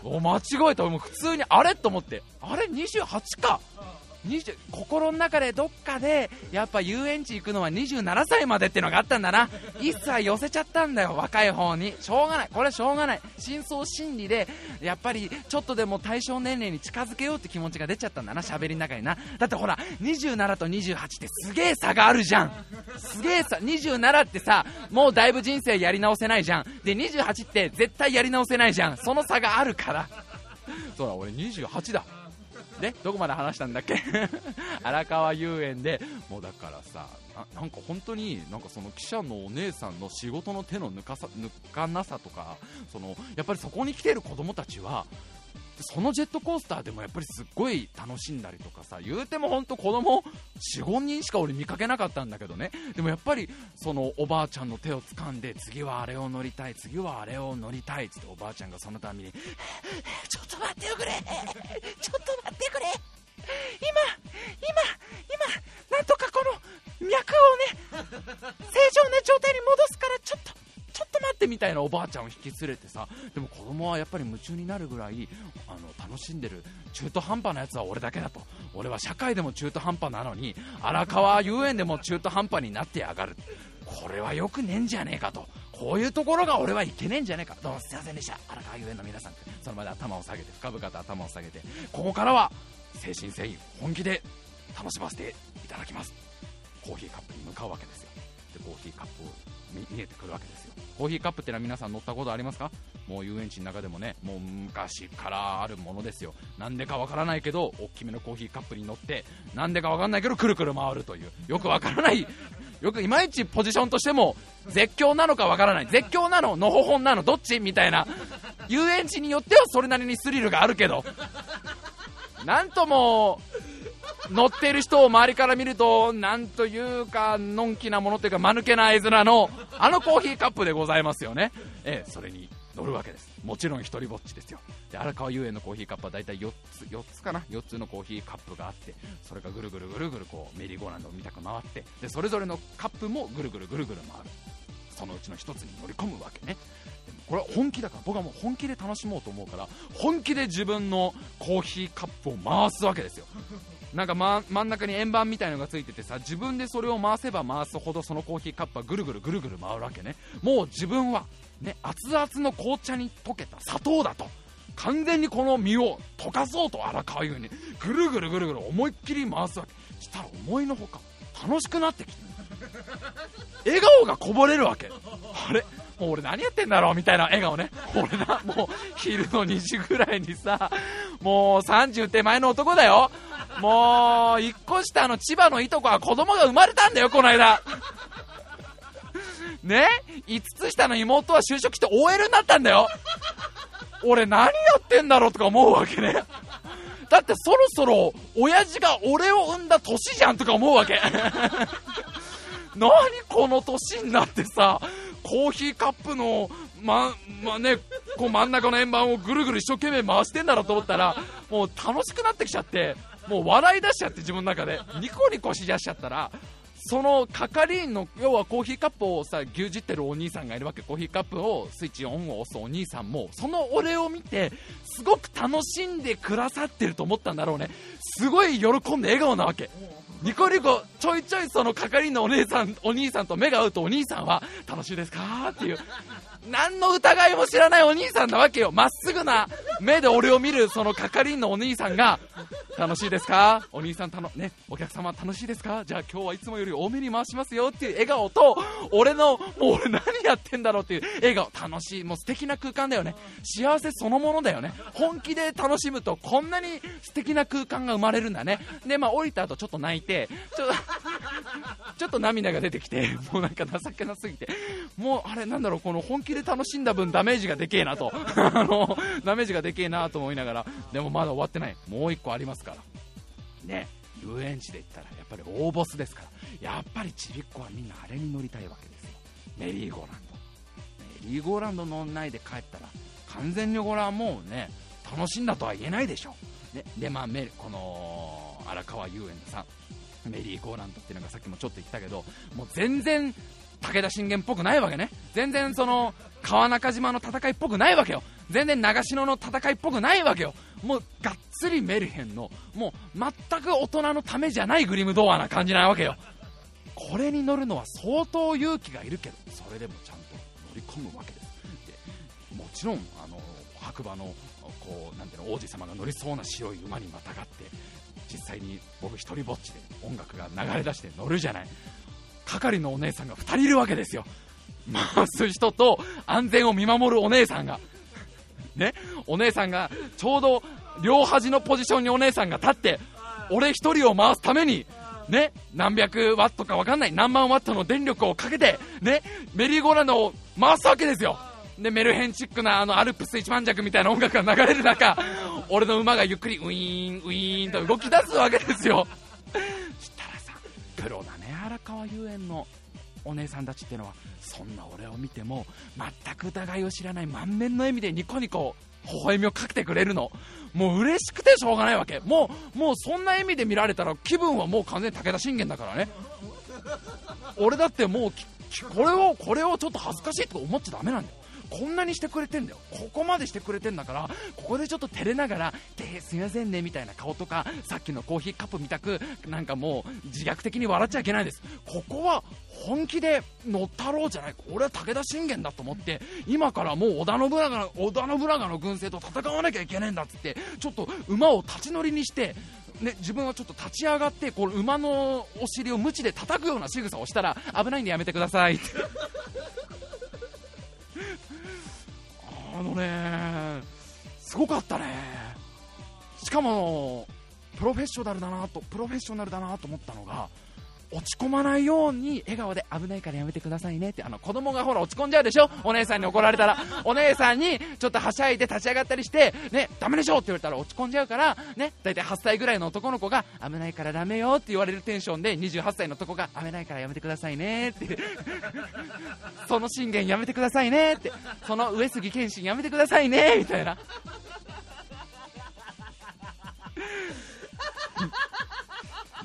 お間違えた。もう普通にあれと思って。あれ28か。心の中でどっかでやっぱ遊園地行くのは27歳までってのがあったんだな。一切寄せちゃったんだよ若い方に。しょうがない。これはしょうがない。深層心理でやっぱりちょっとでも対象年齢に近づけようって気持ちが出ちゃったんだな喋りの中にな。だってほら27と28ってすげえ差があるじゃん。すげえさ27ってさもうだいぶ人生やり直せないじゃん。で28って絶対やり直せないじゃん。その差があるから。そうだ俺28だ。でどこまで話したんだっけ？(laughs) 荒川遊園で。もうだからさなんか本当になんかその記者のお姉さんの仕事の手の抜かさ抜かなさとかそのやっぱりそこに来てる子供たちはそのジェットコースターでもやっぱりすっごい楽しんだりとかさ言うても本当子供45人しか俺見かけなかったんだけどね。でもやっぱりそのおばあちゃんの手を掴んで次はあれを乗りたい次はあれを乗りたいっつっておばあちゃんがそのために (laughs) ちょっと待ってくれ。ちょっと待ってくれ。今今今なんとかこの脈をね正常な状態に戻すからちょっとちょっと待ってみたいなおばあちゃんを引き連れてさでも子供はやっぱり夢中になるぐらいあの楽しんでる中途半端なやつは俺だけだと。俺は社会でも中途半端なのに荒川遊園でも中途半端になってやがる。これはよくねえんじゃねえかと。こういうところが俺はいけねえんじゃねえか。どうもすいませんでした。荒川遊園の皆さん。その場で頭を下げて深々と頭を下げてここからは誠心誠意本気で楽しませていただきます。コーヒーカップに向かうわけですよ。でコーヒーカップ見見えてくるわけですよ。コーヒーカップってのは皆さん乗ったことありますか？もう遊園地の中でもねもう昔からあるものですよ。なんでかわからないけど大きめのコーヒーカップに乗ってなんでかわかんないけどくるくる回るという。よくわからない。よくいまいちポジションとしても絶叫なのかわからない。絶叫なの？のほほんなの？どっち？みたいな。遊園地によってはそれなりにスリルがあるけど。なんとも乗っている人を周りから見るとなんというかのんきなものというか間抜けな絵面のあのコーヒーカップでございますよね、ええ、それに乗るわけです。もちろん一人ぼっちですよ。で荒川遊園のコーヒーカップは大体4つ ,4 つかな？4つのコーヒーカップがあってそれがぐるぐるぐるぐるこうメリーゴーランドみたく回ってでそれぞれのカップもぐるぐるぐるぐる回る。そのうちの1つに乗り込むわけね。これは本気だから僕はもう本気で楽しもうと思うから本気で自分のコーヒーカップを回すわけですよ。なんか、ま、真ん中に円盤みたいのがついててさ自分でそれを回せば回すほどそのコーヒーカップはぐるぐるぐるぐる回るわけね。もう自分は、ね、熱々の紅茶に溶けた砂糖だと。完全にこの実を溶かそうと荒川うに。ぐるぐるぐるぐる思いっきり回すわけ。したら思いのほか楽しくなってきて。笑顔がこぼれるわけ。あれ？もう俺何やってんだろうみたいな笑顔ね。俺な、もう昼の2時ぐらいにさ、もう30手前の男だよ。もう、1個下の千葉のいとこは子供が生まれたんだよ、この間。ね ?5 つ下の妹は就職して OL になったんだよ。俺何やってんだろうとか思うわけね。だってそろそろ親父が俺を産んだ年じゃんとか思うわけ。何この年になってさ、コーヒーカップの、ま、まね、こう真ん中の円盤をぐるぐる一生懸命回してんだろうと思ったら、もう楽しくなってきちゃって、もう笑い出しちゃって自分の中で、ニコニコしだしちゃったら、その係員の要はコーヒーカップをさ牛耳ってるお兄さんがいるわけ。コーヒーカップをスイッチオンを押すお兄さんもその俺を見てすごく楽しんでくださってると思ったんだろうね。すごい喜んで笑顔なわけ。ニコニコちょいちょいその係員のお姉さんお兄さんと目が合うとお兄さんは楽しいですか？っていう。何の疑いも知らないお兄さんなわけよ。まっすぐな目で俺を見るその係員のお兄さんが。楽しいですか？お兄さんたの、ね、お客様楽しいですか？じゃあ今日はいつもより多めに回しますよっていう笑顔と俺のもう俺何やってんだろうっていう笑顔。楽しい。もう素敵な空間だよね。幸せそのものだよね。本気で楽しむとこんなに素敵な空間が生まれるんだね。でまあ降りた後ちょっと泣いてちょ (laughs) ちょっと涙が出てきてもうなんか情けなすぎてもうあれなんだろうこの本気で楽しんだ分ダメージがでけえなと。(laughs) あのダメージがでけえなと思いながらでもまだ終わってない。もう1個ありますから。ね。遊園地で言ったらやっぱり大ボスですから。やっぱりちびっこはみんなあれに乗りたいわけですよ。メリーゴーランド。メリーゴーランド乗んないで帰ったら完全にこれはもうね楽しんだとは言えないでしょ、ね、でまあこの荒川遊園でさ (laughs) メリーゴーランドっていうのがさっきもちょっと言ったけどもう全然武田信玄っぽくないわけね。全然その川中島の戦いっぽくないわけよ。全然長篠の戦いっぽくないわけよ。もうがっつりメルヘンのもう全く大人のためじゃないグリム童話な感じなわけよ。これに乗るのは相当勇気がいるけどそれでもちゃんと乗り込むわけです。でもちろんあの白馬のこうなんていうの王子様が乗りそうな白い馬にまたがって実際に僕一人ぼっちで音楽が流れ出して乗るじゃない。係のお姉さんが2人いるわけですよ。回す人と安全を見守るお姉さんが。ね？お姉さんがちょうど両端のポジションにお姉さんが立って俺1人を回すためにね、何百ワットか分かんない何万ワットの電力をかけて、ね、メリーゴーランドを回すわけですよ。でメルヘンチックなあのアルプス一万弱みたいな音楽が流れる中俺の馬がゆっくりウィーンウィーンと動き出すわけですよ。したらさプロだね荒川遊園のお姉さんたちっていうのは。そんな俺を見ても全く疑いを知らない満面の笑みでニコニコ微笑みをかけてくれるの。もう嬉しくてしょうがないわけ。もうもうそんな笑みで見られたら気分はもう完全に武田信玄だからね。俺だってもうこれをこれをちょっと恥ずかしいとか思っちゃだめなんだよ。こんなにしてくれてんだよ。ここまでしてくれてんだからここでちょっと照れながらですいませんねみたいな顔とかさっきのコーヒーカップみたくなんかもう自虐的に笑っちゃいけないです。ここは本気で乗ったろうじゃない。俺は武田信玄だと思って今からもう織田信長織田信長の軍勢と戦わなきゃいけないんだっつってちょっと馬を立ち乗りにしてね、自分はちょっと立ち上がってこう馬のお尻を鞭で叩くような仕草をしたら危ないんでやめてくださいって。あのねすごかったね。しかもプロフェッショナルだなとプロフェッショナルだなと思ったのが落ち込まないように笑顔で危ないからやめてくださいねってあの子供がほら落ち込んじゃうでしょ？お姉さんに怒られたら。お姉さんにちょっとはしゃいで立ち上がったりしてねダメでしょって言われたら落ち込んじゃうからね大体8歳ぐらいの男の子が危ないからダメよって言われるテンションで28歳の男が危ないからやめてくださいねって。(laughs) その信玄やめてくださいねって。その上杉謙信やめてくださいねみたいな。(laughs)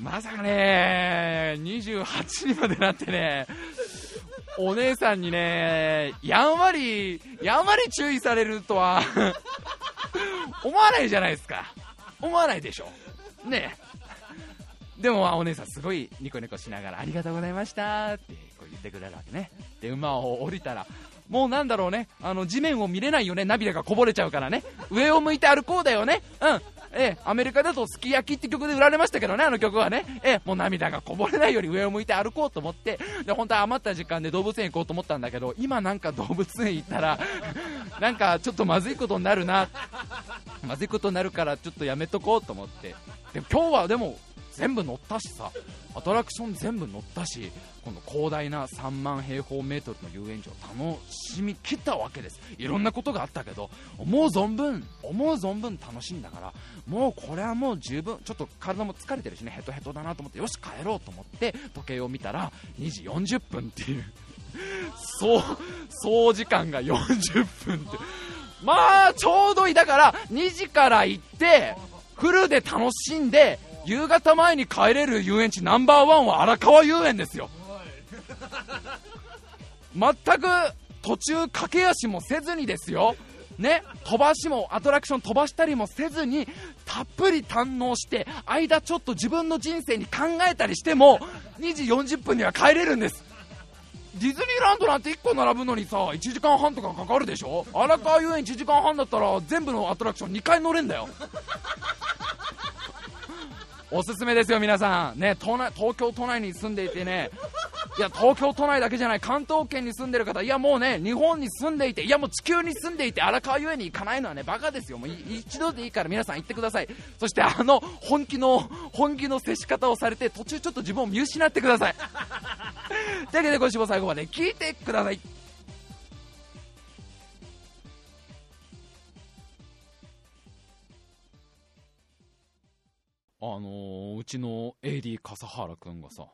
まさかね、28にまでなってね、お姉さんにね、やんわり、やんわり注意されるとは思わないじゃないですか。思わないでしょ。ねでもお姉さんすごいニコニコしながらありがとうございましたってこう言ってくれるわけね。で、馬を降りたら、もうなんだろうね、あの地面を見れないよね、涙がこぼれちゃうからね、上を向いて歩こうだよね、うん、えアメリカだとすき焼きって曲で売られましたけどね、あの曲はね、えもう涙がこぼれないように上を向いて歩こうと思って、で本当は余った時間で動物園行こうと思ったんだけど、今なんか動物園行ったら、(laughs) なんかちょっとまずいことになるな、まずいことになるからちょっとやめとこうと思って、でも今日はでも全部乗ったしさ。アトラクション全部乗ったしこの広大な3万平方メートルの遊園地を楽しみきったわけです。いろんなことがあったけど思う存分思う存分楽しんだからもうこれはもう十分ちょっと体も疲れてるしねヘトヘトだなと思ってよし帰ろうと思って時計を見たら2時40分っていう。(laughs) そう総時間が40分ってまあちょうどいい。だから2時から行ってフルで楽しんで夕方前に帰れる遊園地ナンバーワンは荒川遊園ですよ。全く途中駆け足もせずにですよ。ね、飛ばしもアトラクション飛ばしたりもせずにたっぷり堪能して間ちょっと自分の人生に考えたりしても2時40分には帰れるんです。ディズニーランドなんて1個並ぶのにさ1時間半とかかかるでしょ？荒川遊園1時間半だったら全部のアトラクション2回乗れんだよ。おすすめですよ、皆さん、ね、都内東京都内に住んでいてね、いや東京都内だけじゃない関東圏に住んでる方、いやもうね日本に住んでいて、いやもう地球に住んでいて荒川ゆえに行かないのはねバカですよ、もう一度でいいから皆さん行ってください、そしてあの本気の本気の接し方をされて途中ちょっと自分を見失ってください。というわけで今週も最後まで聞いてください。あのー、うちの AD 笠原君がさ、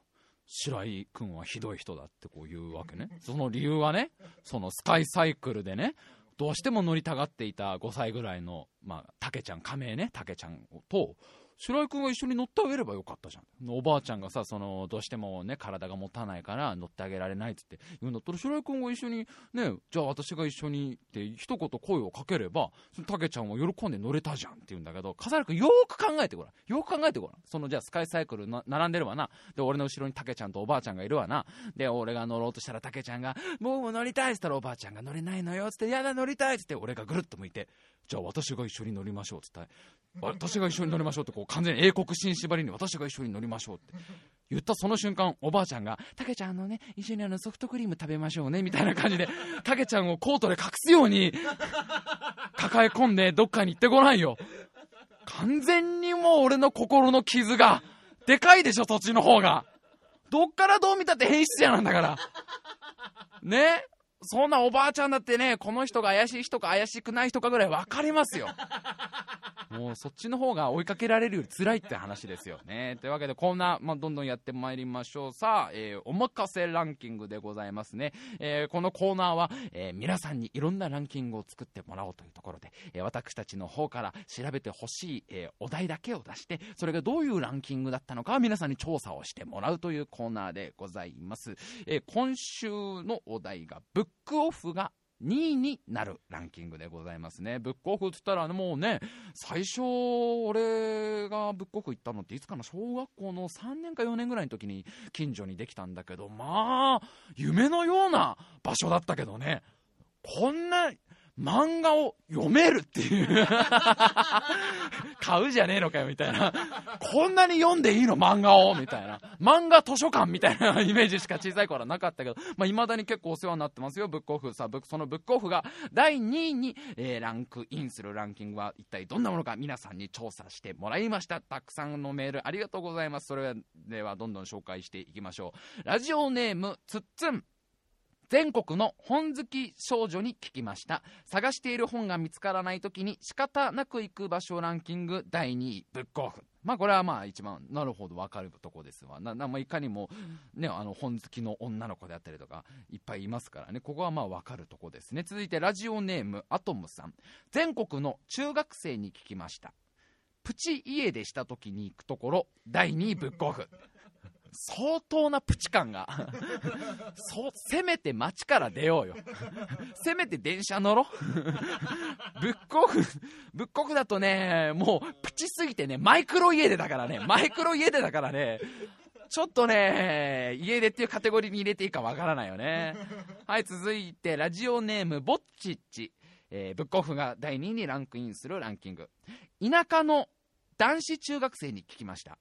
白井君はひどい人だってこう言うわけね。その理由はね、そのスカイサイクルでね、どうしても乗りたがっていた5歳ぐらいの、まあ、たけちゃん、仮名ね、たけちゃんと、白井君が一緒に乗ってあげればよかったじゃん。おばあちゃんがさ、その、どうしてもね、体が持たないから乗ってあげられないっつって言うんだったら、白井君が一緒に、ね、じゃあ私が一緒にって一言声をかければ、そのたけちゃんは喜んで乗れたじゃんって言うんだけど、笠原君よーく考えてごらん。よく考えてごらん。その、じゃあスカイサイクルな並んでるわな。で、俺の後ろにたけちゃんとおばあちゃんがいるわな。で、俺が乗ろうとしたらたけちゃんが、もう乗りたいっつったらおばあちゃんが乗れないのよっつって、やだ乗りたいっつって俺がぐるっと向いて、じゃあ私が一緒に乗りましょうっつって私が一緒に乗りましょうってこう完全に英国紳士ばりに私が一緒に乗りましょうって。(laughs) 言ったその瞬間おばあちゃんが「たけちゃんのね一緒にあのソフトクリーム食べましょうね」みたいな感じで (laughs) たけちゃんをコートで隠すように抱え込んでどっかに行ってこないよ。完全にもう俺の心の傷がでかいでしょ土地の方が。どっからどう見たって変質者なんだから。ね？そんなおばあちゃんだってね、この人が怪しい人か怪しくない人かぐらい分かりますよ。(laughs) もうそっちの方が追いかけられるより辛いって話ですよね。というわけでコーナー、まあ、どんどんやってまいりましょう。さあ、えー、おまかせランキングでございますね。えー、このコーナーは、えー、皆さんにいろんなランキングを作ってもらおうというところで、え私たちの方から調べてほしい、えお題だけを出して、それがどういうランキングだったのか皆さんに調査をしてもらうというコーナーでございます。え今週のお題が、ブックオフが2位になるランキングでございますね。ブックオフっつったらもうね、最初、俺がブックオフ行ったのっていつかな、小学校の3年か4年ぐらいの時に近所にできたんだけど、まあ、夢のような場所だったけどね、こんな漫画を読めるっていう買うじゃねえのかよみたいな。こんなに読んでいいの漫画をみたいな。漫画図書館みたいなイメージしか小さい頃はなかったけど、まあ、未だに結構お世話になってますよ、ブックオフ。さあ、そのブックオフが第2位に、えー、ランクインするランキングは一体どんなものか皆さんに調査してもらいました。たくさんのメールありがとうございます。それではどんどん紹介していきましょう。ラジオネーム、つっつん。全国の本好き少女に聞きました。探している本が見つからない時に仕方なく行く場所ランキング第2位ブックオフ。まあこれはまあ一番なるほど分かるとこですわ。なな、まあ、いかにも、ね、あの本好きの女の子であったりとかいっぱいいますからね。ここはまあ分かるとこですね。続いてラジオネームアトムさん。全国の中学生に聞きました。プチ家出した時に行くところ第2位ブックオフ相当なプチ感が。そせめて街から出ようよ。せめて電車乗ろブックオフブックオフだとねもうプチすぎてねマイクロ家出だからね。マイクロ家出だからね。ちょっとね家出っていうカテゴリーに入れていいかわからないよね。はい続いてラジオネームぼっちっち、えー、ブックオフが第2位にランクインするランキング。田舎の男子中学生に聞きました。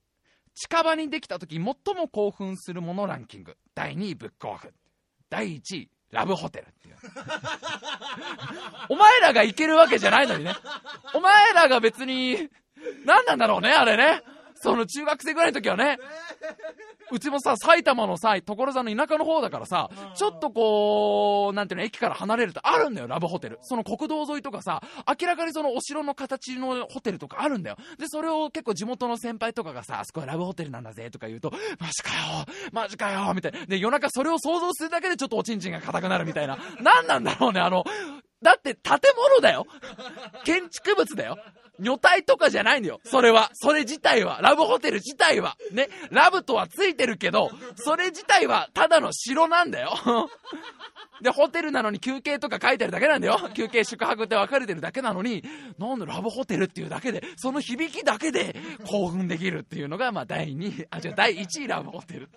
近場にできた時最も興奮するものランキング。第2位ブックオフ。第1位ラブホテル。っていうお前らが行けるわけじゃないのにね。お前らが別に何なんだろうねあれね。その中学生ぐらいの時はねうちもさ、埼玉のさ、所沢の田舎の方だからさ、ちょっとこう、なんていうの、駅から離れるとあるんだよ、ラブホテル。その国道沿いとかさ、明らかにそのお城の形のホテルとかあるんだよ。で、それを結構地元の先輩とかがさ、あそこはラブホテルなんだぜとか言うと、マジかよ、マジかよ、みたいな。で、夜中それを想像するだけでちょっとおちんちんが硬くなるみたいな。何なんだろうね、あの、だって建物だよ建築物だよ女体とかじゃないのよ。それは。それ自体は。ラブホテル自体は。ね。ラブとはついてるけど、それ自体はただの城なんだよ。で、ホテルなのに休憩とか書いてるだけなんだよ。休憩宿泊って分かれてるだけなのに、なんでラブホテルっていうだけで、その響きだけで興奮できるっていうのが、まあ第2位、あ、違う、第1位ラブホテル。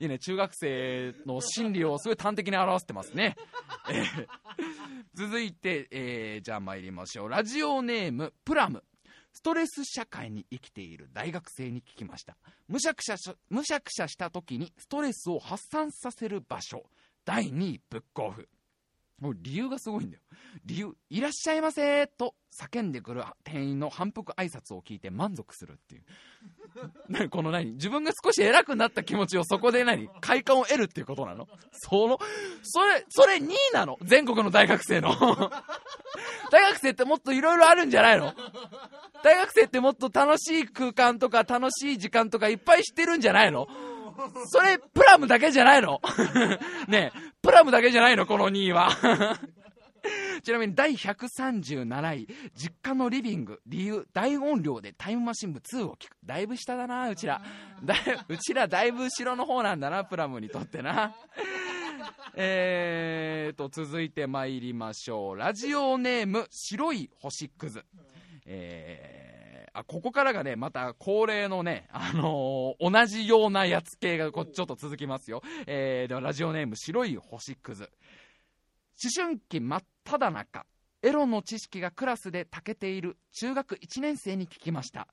いいね、中学生の心理をすごい端的に表してますね。えー、続いて、えー、じゃあ参りましょう。ラジオネーム、プラム。ストレス社会に生きている大学生に聞きましたむしゃくしゃむしゃくしゃした時にストレスを発散させる場所第2位ブックオフ。もう理由がすごいんだよ。理由いらっしゃいませと叫んでくる店員の反復挨拶を聞いて満足するっていう。(laughs) 何この何？自分が少し偉くなった気持ちをそこで何？快感を得るっていうことなの？そのそれそれ2位なの？全国の大学生の。(laughs) 大学生ってもっといろいろあるんじゃないの？大学生ってもっと楽しい空間とか楽しい時間とかいっぱい知ってるんじゃないの？それ、プラムだけじゃないの (laughs) ねプラムだけじゃないのこの2位は。(laughs) ちなみに第137位、実家のリビング、理由、大音量でタイムマシン部2を聞く。だいぶ下だな、うちら。だうちらだいぶ後ろの方なんだな、プラムにとってな。(laughs) えーと、続いて参りましょう。ラジオネーム、白い星屑。えーあここからがね、また恒例のね、あのー、同じようなやつ系がこちょっと続きますよ。えー、ではラジオネーム、白い星屑。思春期真っ只中、エロの知識がクラスで長けている中学1年生に聞きました。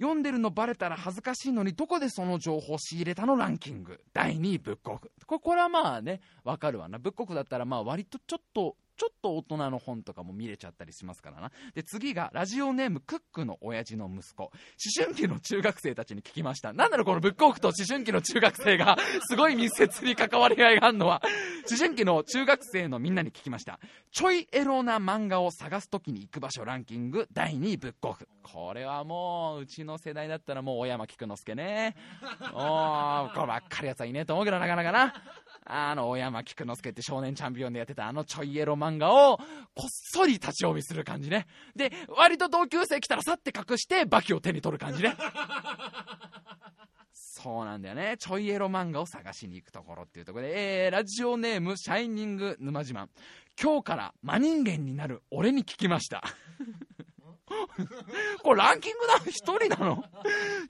読んでるのバレたら恥ずかしいのにどこでその情報を仕入れたのランキング第2位ブックオフこれはまあねわかるわなブックオフだったらまあ割とちょっとちょっと大人の本とかも見れちゃったりしますからな。で、次が、ラジオネームクックの親父の息子。思春期の中学生たちに聞きました。なんだろう、このブックオフと思春期の中学生が、(laughs) すごい密接に関わり合いがあるのは、思春期の中学生のみんなに聞きました。ちょいエロな漫画を探すときに行く場所ランキング、第2位ブックオフ。これはもう、うちの世代だったらもう、小山菊之助ね。おー、こればっかりやつはいねえと思うけど、なかなかな。あの、小山菊之助って少年チャンピオンでやってたあのちょいエロ漫画を、こっそり立ち読みする感じね。で、割と同級生来たらさって隠して、バキを手に取る感じね。(laughs) そうなんだよね。ちょいエロ漫画を探しに行くところっていうところで、えー、ラジオネーム、シャイニング沼島。今日から真人間になる俺に聞きました。(laughs) これランキングだ一人なの？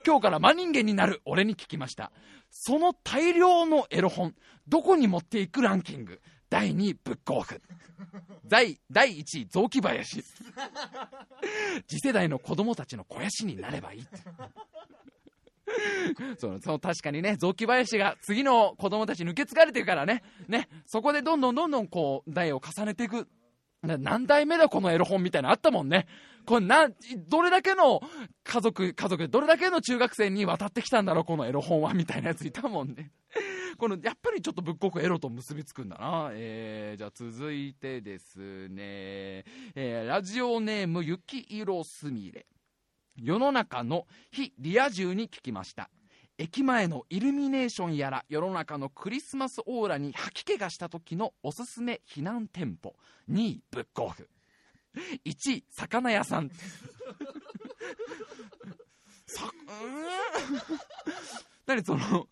今日から真人間になる俺に聞きました。その大量のエロ本、どこに持っていくランキング？第2位、ブックオフ。第第1位、雑木林。次世代の子供たちの肥やしになればいい。そのその確かにね、雑木林が次の子供たちに受け継がれてるからね、ね、そこでどんどんどんどんこう、代を重ねていく。何代目だこのエロ本みたいなのあったもんね。これな、どれだけの家族、家族、どれだけの中学生に渡ってきたんだろう、このエロ本は、みたいなやついたもんね。(laughs) この、やっぱりちょっとぶっこくエロと結びつくんだな。えー、じゃあ続いてですね、えー、ラジオネーム、雪色すみれ。世の中の非リア充に聞きました駅前のイルミネーションやら世の中のクリスマスオーラに吐き気がした時のおすすめ避難店舗2位ブックオフ1位魚屋さんさうん？(laughs) 何その？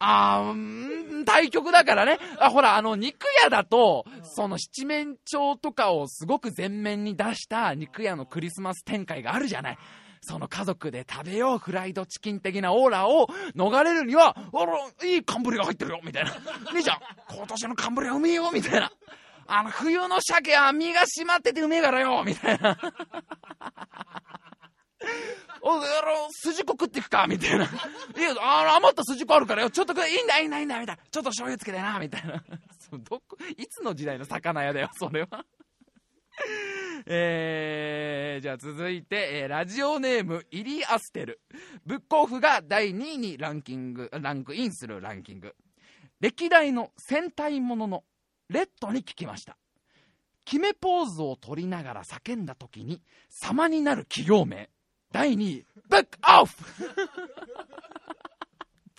あー、対局だからね。あ、ほら、あの、肉屋だと、その七面鳥とかをすごく前面に出した肉屋のクリスマス展開があるじゃない。その家族で食べようフライドチキン的なオーラを逃れるには、あら、いい寒ブリが入ってるよ、みたいな。兄ちゃん、今年の寒ブリはうめえよ、みたいな。あの、冬の鮭は身が締まっててうめえからよ、みたいな。(laughs) お、やろ、筋子食っていくかみたいな。いや、あの、余った筋子あるからよ。ちょっといいんだ、いいんだ、いいんだ、みたいな。ちょっと醤油つけてな、みたいな。(laughs) どこ、いつの時代の魚屋だよ、それは。(laughs) えー、じゃあ続いて、えー、ラジオネーム、イリアステル。ブックオフが第2位にランキング、ランクインするランキング。歴代の戦隊もののレッドに聞きました。決めポーズを取りながら叫んだ時に様になる企業名。第2位、ブ (laughs) ックオフ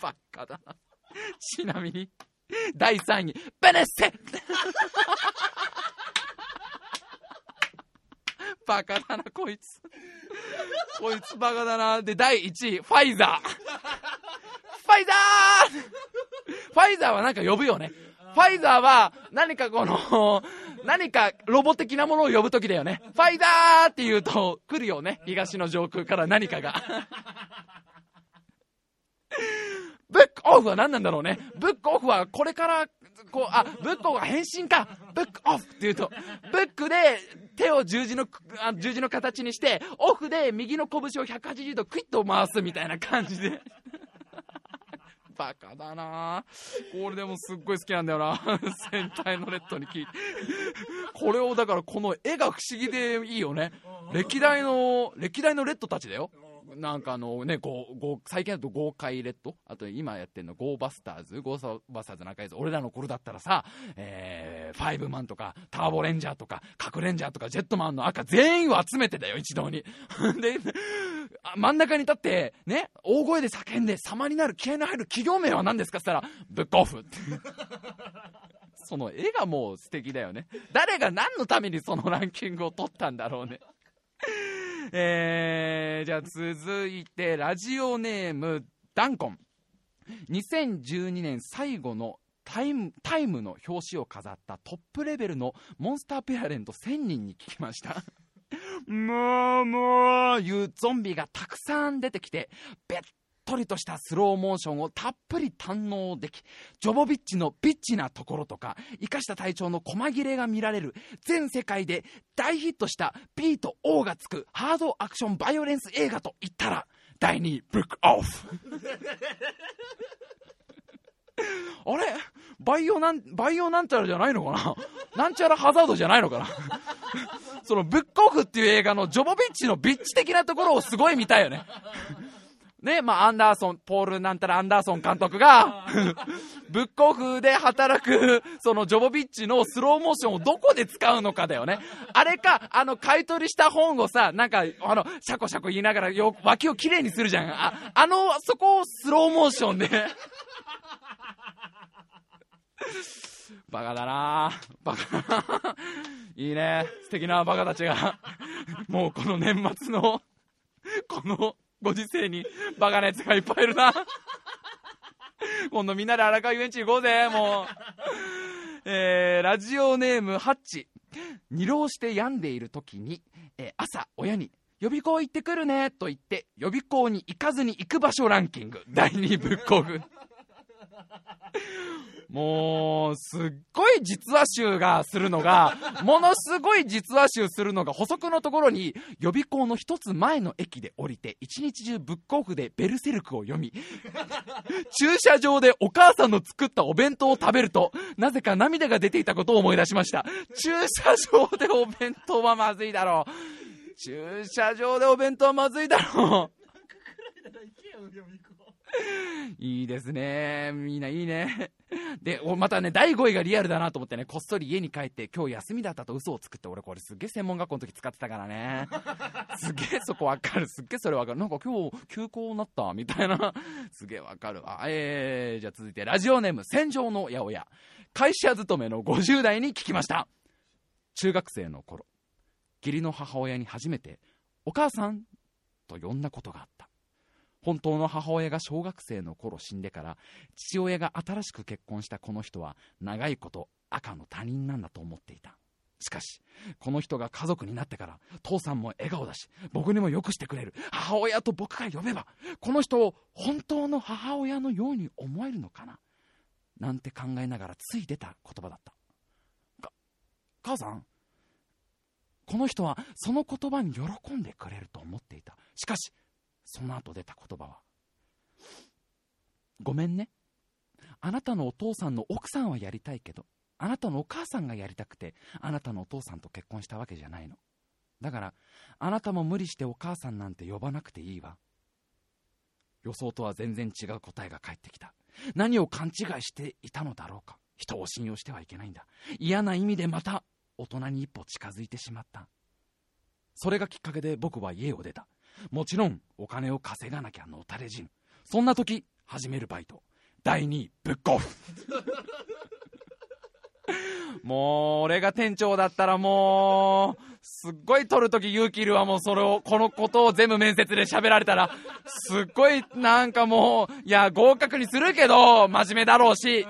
バカだな。ちなみに、第3位、ベネッセバカだな、こいつ。こいつバカだな。で、第1位、ファイザー。ファイザーファイザーはなんか呼ぶよね。ファイザーは何かこの、(laughs) 何かロボ的なものを呼ぶときだよね。ファイザーって言うと来るよね。東の上空から何かが。(laughs) ブックオフは何なんだろうね。ブックオフはこれからこう、あ、ブックオフは変身かブックオフって言うと、ブックで手を十字の、あ十字の形にして、オフで右の拳を180度クイッと回すみたいな感じで。バカだな。これでもすっごい好きなんだよな。(laughs) 戦隊のレッドに聞いて。これをだからこの絵が不思議でいいよね。歴代の歴代のレッドたちだよなんかあのね、ゴー最近だとゴーカイレッド、あと今やってるのゴーバスターズ、ゴーバスターズなんかやつ、俺らの頃だったらさ、えー、ファイブマンとか、ターボレンジャーとか、核レンジャーとか、ジェットマンの赤全員を集めてだよ、一堂に。(laughs) で、真ん中に立って、ね、大声で叫んで様になる気合の入る企業名は何ですかって言ったら、ブックオフって。(laughs) その絵がもう素敵だよね。誰が何のためにそのランキングを取ったんだろうね。えー、じゃあ続いて、ラジオネーム、ダンコン。2012年最後のタイムタイムの表紙を飾ったトップレベルのモンスターペアレント1000人に聞きました。(laughs) もう、もう、いうゾンビがたくさん出てきて、べっとりとしたスローモーションをたっぷり堪能でき、ジョボビッチのビッチなところとか、生かした体調の細切れが見られる、全世界で大ヒットした B と O がつくハードアクションバイオレンス映画と言ったら、第2位、ブックオフ。あれ？バイオなん、バイオなんちゃらじゃないのかな？なんちゃらハザードじゃないのかな？そのブックオフっていう映画のジョボビッチのビッチ的なところをすごい見たいよね。ね、まあ、アンダーソン、ポールなんたらアンダーソン監督が、ブックオフで働く、そのジョボビッチのスローモーションをどこで使うのかだよね。あれか、あの、買い取りした本をさ、なんか、あの、シャコシャコ言いながらよ、脇をきれいにするじゃん。あ、あの、そこをスローモーションで。バカだなバカだないいね。素敵なバカたちが、もうこの年末の、この、ご時世にバカなやつがいっぱいいるな。(laughs) 今度みんなで荒川遊園地行こうぜ、もう。えー、ラジオネーム、ハッチ。二浪して病んでいる時に、えー、朝、親に、予備校行ってくるね、と言って、予備校に行かずに行く場所ランキング、第2位ブックオフ。もう、すっごい実話集がするのが、(laughs) ものすごい実話集するのが補足のところに、予備校の一つ前の駅で降りて、一日中ブックオフでベルセルクを読み、(laughs) 駐車場でお母さんの作ったお弁当を食べると、なぜか涙が出ていたことを思い出しました。駐車場でお弁当はまずいだろう。駐車場でお弁当はまずいだろう。(laughs) (laughs) いいですね。みんないいね。(laughs) で、またね、第5位がリアルだなと思ってね、こっそり家に帰って、今日休みだったと嘘を作って、俺これすっげえ専門学校の時使ってたからね。(laughs) すげえそこわかる。すっげえそれわかる。なんか今日休校になった、みたいな。すげえわかるわ。えー、じゃあ続いて、ラジオネーム、戦場の八百屋。会社勤めの50代に聞きました。中学生の頃、義理の母親に初めて、お母さんと呼んだことがあった。本当の母親が小学生の頃死んでから父親が新しく結婚したこの人は長いこと赤の他人なんだと思っていた。しかしこの人が家族になってから父さんも笑顔だし僕にもよくしてくれる。母親と僕が呼べばこの人を本当の母親のように思えるのかな？なんて考えながらつい出た言葉だった。母さんこの人はその言葉に喜んでくれると思っていた。しかしその後出た言葉は。ごめんね。あなたのお父さんの奥さんはやりたいけどあなたのお母さんがやりたくてあなたのお父さんと結婚したわけじゃないの。だからあなたも無理してお母さんなんて呼ばなくていいわ。予想とは全然違う答えが返ってきた。何を勘違いしていたのだろうか。人を信用してはいけないんだ。嫌な意味でまた大人に一歩近づいてしまった。それがきっかけで僕は家を出た。もちろんお金を稼がなきゃのたれ人そんな時始めるバイト。第2位ブックオフ。(laughs) もう俺が店長だったらもうすっごい撮るとき勇気いるわ、もうそれを、このことを全部面接で喋られたら、すっごいなんかもう、いや、合格にするけど、真面目だろうし、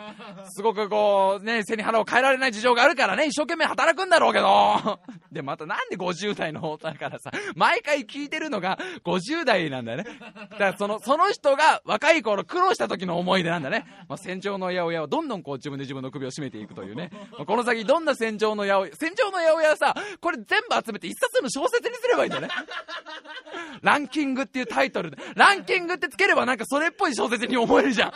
すごくこう、ね、背に腹を変えられない事情があるからね、一生懸命働くんだろうけど、で、またなんで50代の方だからさ、毎回聞いてるのが50代なんだよね。だからその、その人が若い頃苦労した時の思い出なんだね。まあ、戦場の八百屋をどんどんこう自分で自分の首を絞めていくというね。ま、この先どんな戦場の八百屋、戦場の八百屋さ、これ全全部集めて一冊の小説にすればいいんだね。(laughs) ランキングっていうタイトルで。ランキングってつければなんかそれっぽい小説に思えるじゃん。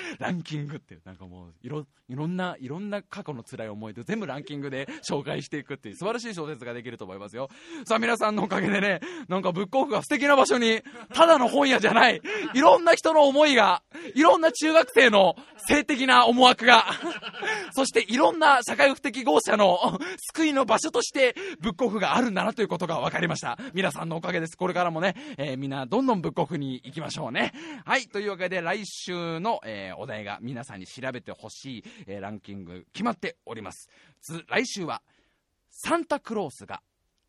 (laughs) ランキングって、なんかもう、いろ、いろんな、いろんな過去の辛い思い出全部ランキングで紹介していくっていう素晴らしい小説ができると思いますよ。さあ皆さんのおかげでね、なんかブックオフが素敵な場所に、ただの本屋じゃない、いろんな人の思いが、いろんな中学生の性的な思惑が、(laughs) そしていろんな社会不適合者の救いの場所としてブックオフがあるんだなということが分かりました。皆さんのおかげです。これからもね、えー、みんなどんどんブックオフに行きましょうね。はい、というわけで来週の、えー、お題が皆さんに調べてほしい、えー、ランキング決まっております。来週はサンタクロースが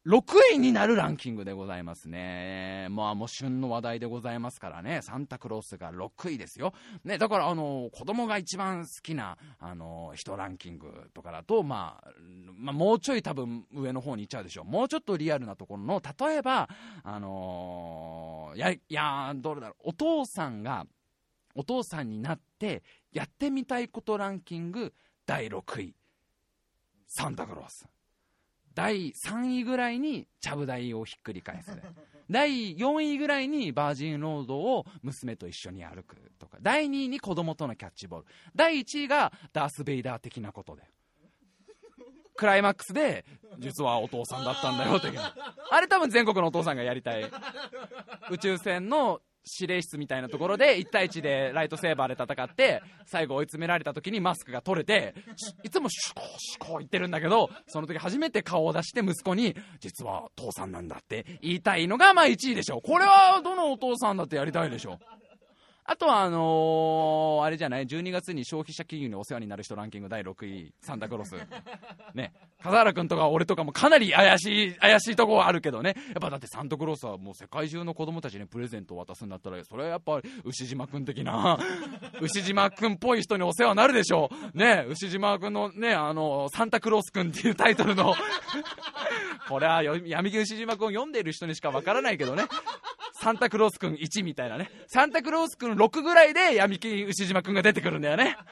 6位になるランキングでございますね。まあもう旬の話題でございますからね、サンタクロースが6位ですよ。ね、だからあの、子供が一番好きな、あの、人ランキングとかだと、まあ、まあ、もうちょい多分上の方に行っちゃうでしょう。もうちょっとリアルなところの、例えば、あのー、や、いや、どれだろう、お父さんが、お父さんになっやってみたいことランキング第6位。サンタクロース。第3位ぐらいにちゃぶ台をひっくり返す。第4位ぐらいにバージンロードを娘と一緒に歩くとか。第2位に子供とのキャッチボール。第1位がダース・ベイダー的なことで。クライマックスで、実はお父さんだったんだよ、的な。あれ多分全国のお父さんがやりたい。宇宙船の指令室みたいなところで1対1でライトセーバーで戦って最後追い詰められた時にマスクが取れていつもシュコシュコ言ってるんだけどその時初めて顔を出して息子に実は父さんなんだって言いたいのがまあ1位でしょこれはどのお父さんだってやりたいでしょあとは、あのー、あれじゃない、12月に消費者金融にお世話になる人ランキング第6位、サンタクロース。ね、笠原君とか俺とかもかなり怪しい、怪しいとこはあるけどね、やっぱだってサンタクロースはもう世界中の子供たちにプレゼントを渡すんだったら、それはやっぱ牛島君的な、(laughs) 牛島君っぽい人にお世話になるでしょう。ね、牛島君のね、あの、サンタクロース君っていうタイトルの (laughs) これは闇金牛島君を読んでいる人にしかわからないけどね。サンタクロースくん1みたいなね。サンタクロースくん6ぐらいで闇金牛島くんが出てくるんだよね。(laughs)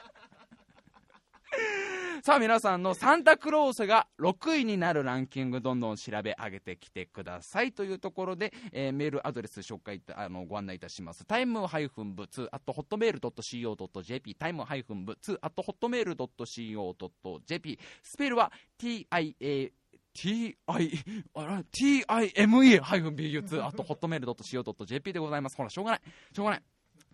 さあ皆さんのサンタクロースが6位になるランキングどんどん調べ上げてきてくださいというところで、えー、メールアドレス紹介あのご案内いたしますタイムハイフンブツあとホットメール .co.jp タイムハイフンブツあとホットメール .co.jp スペルは TIA t i m e b u 2あと、ホットメール .co.jp でございます。ほら、しょうがない。しょうがない。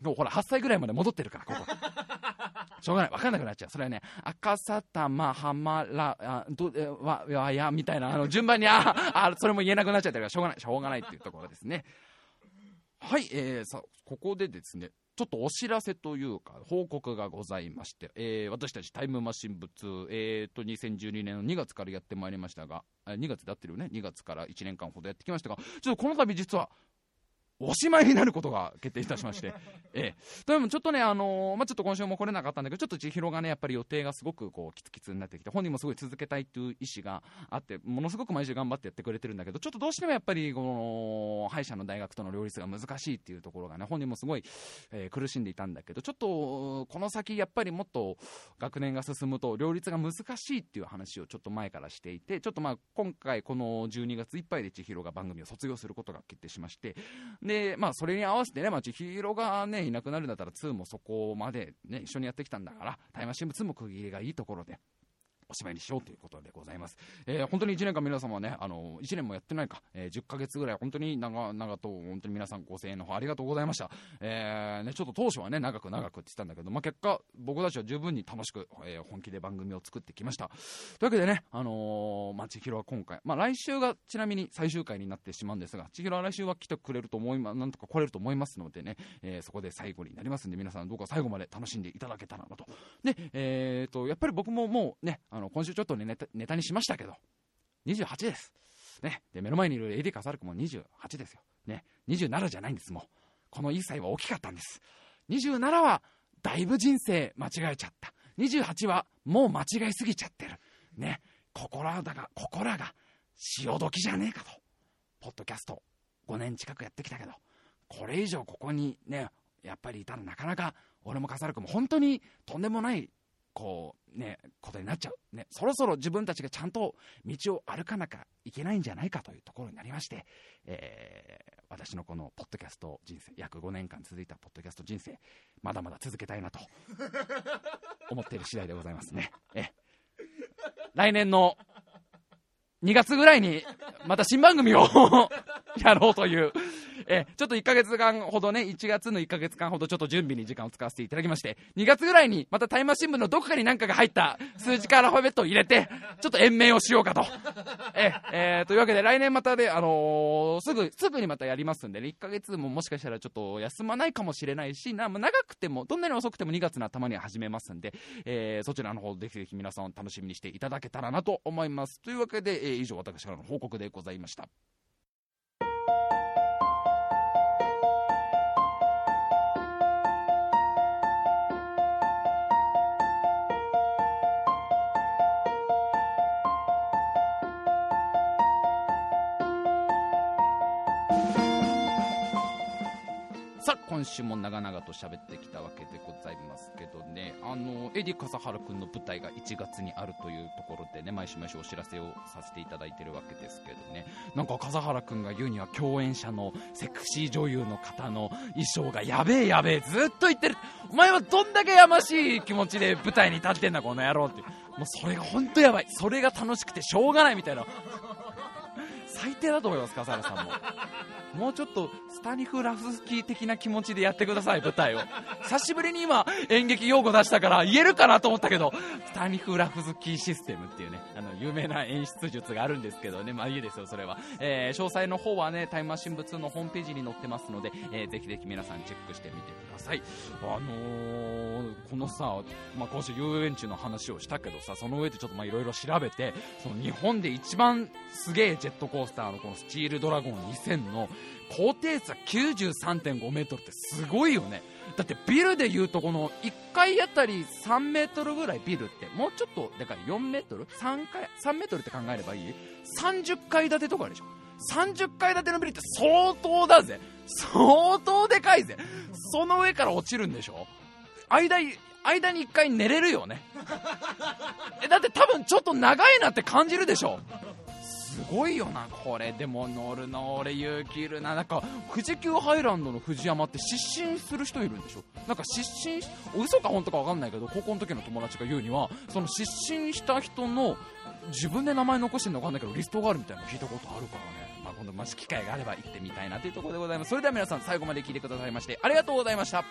もうほら、8歳ぐらいまで戻ってるから、ここ。(laughs) しょうがない。わかんなくなっちゃう。それはね、赤さたまはまら、あ、ど、え、わ、わや、みたいな、あの、順番に、あ、あ、それも言えなくなっちゃってるから、しょうがない。しょうがないっていうところですね。はい、えー、さ、ここでですね、ちょっとお知らせというか、報告がございまして、えー、私たちタイムマシン部2、えーと、2012年の2月からやってまいりましたが、2月で合ってるよね、2月から1年間ほどやってきましたが、ちょっとこの度実は、おしまいになることが決定いたしまして、(laughs) ええ、でもちょっとね、あのー、まあ、ちょっと今週も来れなかったんだけど、ちょっと千尋がね、やっぱり予定がすごくこうキツキツになってきて、本人もすごい続けたいっていう意思があって、ものすごく毎週頑張ってやってくれてるんだけど、ちょっとどうしてもやっぱり、この歯医者の大学との両立が難しいっていうところがね、本人もすごい、えー、苦しんでいたんだけど、ちょっとこの先、やっぱりもっと学年が進むと、両立が難しいっていう話をちょっと前からしていて、ちょっとまあ今回、この12月いっぱいで千尋が番組を卒業することが決定しまして、で、でまあ、それに合わせてね、まあ、千尋がね、いなくなるんだったら2もそこまでね、一緒にやってきたんだから、タイムシン2も区切りがいいところで、おしまいにしようということでございます。えー、本当に1年間皆様ね、あの、1年もやってないか、えー、10ヶ月ぐらい、本当に長々と、本当に皆さんご声援の方ありがとうございました。えー、ね、ちょっと当初はね、長く長くって言ったんだけど、まあ、結果、僕たちは十分に楽しく、えー、本気で番組を作ってきました。というわけでね、あのー、まあ、千尋は今回、まあ、来週がちなみに最終回になってしまうんですが、千尋は来週は来てくれると思いま、なんとか来れると思いますのでね、えー、そこで最後になりますんで、皆さんどうか最後まで楽しんでいただけたらなと。で、えーと、やっぱり僕ももうね、あの、の今週ちょっとね、ネタにしましたけど、28です。ね。で、目の前にいるエディ・カサルクも28ですよ。ね。27じゃないんです、もう。この1歳は大きかったんです。27は、だいぶ人生間違えちゃった。28は、もう間違いすぎちゃってる。ね。心だが、心が、潮時じゃねえかと。ポッドキャスト、5年近くやってきたけど、これ以上ここにね、やっぱりいたらなかなか、俺もカサルクも本当にとんでもないこうね、ことになっちゃう。ね、そろそろ自分たちがちゃんと道を歩かなきゃいけないんじゃないかというところになりまして、えー、私のこのポッドキャスト人生、約5年間続いたポッドキャスト人生、まだまだ続けたいなと (laughs) 思っている次第でございますね。え来年の2月ぐらいにまた新番組を (laughs) やろうというえちょっと1ヶ月間ほどね、1月の1ヶ月間ほどちょっと準備に時間を使わせていただきまして、2月ぐらいにまたタイマー新聞のどこかに何かが入った数字かアルファベットを入れて、ちょっと延命をしようかと。ええー、というわけで来年またで、あのー、すぐ、すぐにまたやりますんでね、1ヶ月ももしかしたらちょっと休まないかもしれないし、な長くても、どんなに遅くても2月の頭には始めますんで、えー、そちらの方ぜひぜひ皆さん楽しみにしていただけたらなと思います。というわけで、えー、以上私からの報告でございました。さあ今週も長々と喋ってきたわけでございますけどね。あのエディ笠原君の舞台が1月にあるというところでね毎週毎週お知らせをさせていただいてるわけですけどね。なんか笠原君が言うには共演者のセクシー女優の方の衣装がやべえやべえずっと言ってる。お前はどんだけやましい気持ちで舞台に立ってんだこの野郎って。もうそれが本当やばい。それが楽しくてしょうがないみたいな。最低だと思います笠原さんも。もうちょっとスタニフラフスキー的な気持ちでやってください、舞台を。久しぶりに今、演劇用語出したから言えるかなと思ったけど、スタニフラフスキーシステムっていうね、あの、有名な演出術があるんですけどね、まあいいですよ、それは。えー、詳細の方はね、タイムマシン部2のホームページに載ってますので、えー、ぜひぜひ皆さんチェックしてみてください。あのー、このさ、まあ今週遊園地の話をしたけどさ、その上でちょっとまあいろいろ調べて、その日本で一番すげえジェットコースターのこのスチールドラゴン2000の高低差93.5メートルってすごいよね。だってビルでいうとこの1階あたり3メートルぐらいビルってもうちょっとでかい4メートル ?3 階、3メートルって考えればいい ?30 階建てとかでしょ ?30 階建てのビルって相当だぜ相当でかいぜその上から落ちるんでしょ間、間に1回寝れるよねえ、だって多分ちょっと長いなって感じるでしょすごいよなこれ。でも乗るの俺勇気いるな。なんか富士急ハイランドの藤山って失神する人いるんでしょ？なんか失神嘘か本当か分かんないけど高校の時の友達が言うにはその失神した人の自分で名前残してるの分かんないけどリストがあるみたいなの聞いたことあるからね。まあ、今度もし機会があれば行ってみたいなというところでございます。それでは皆さん最後まで聞いてくださいましてありがとうございました。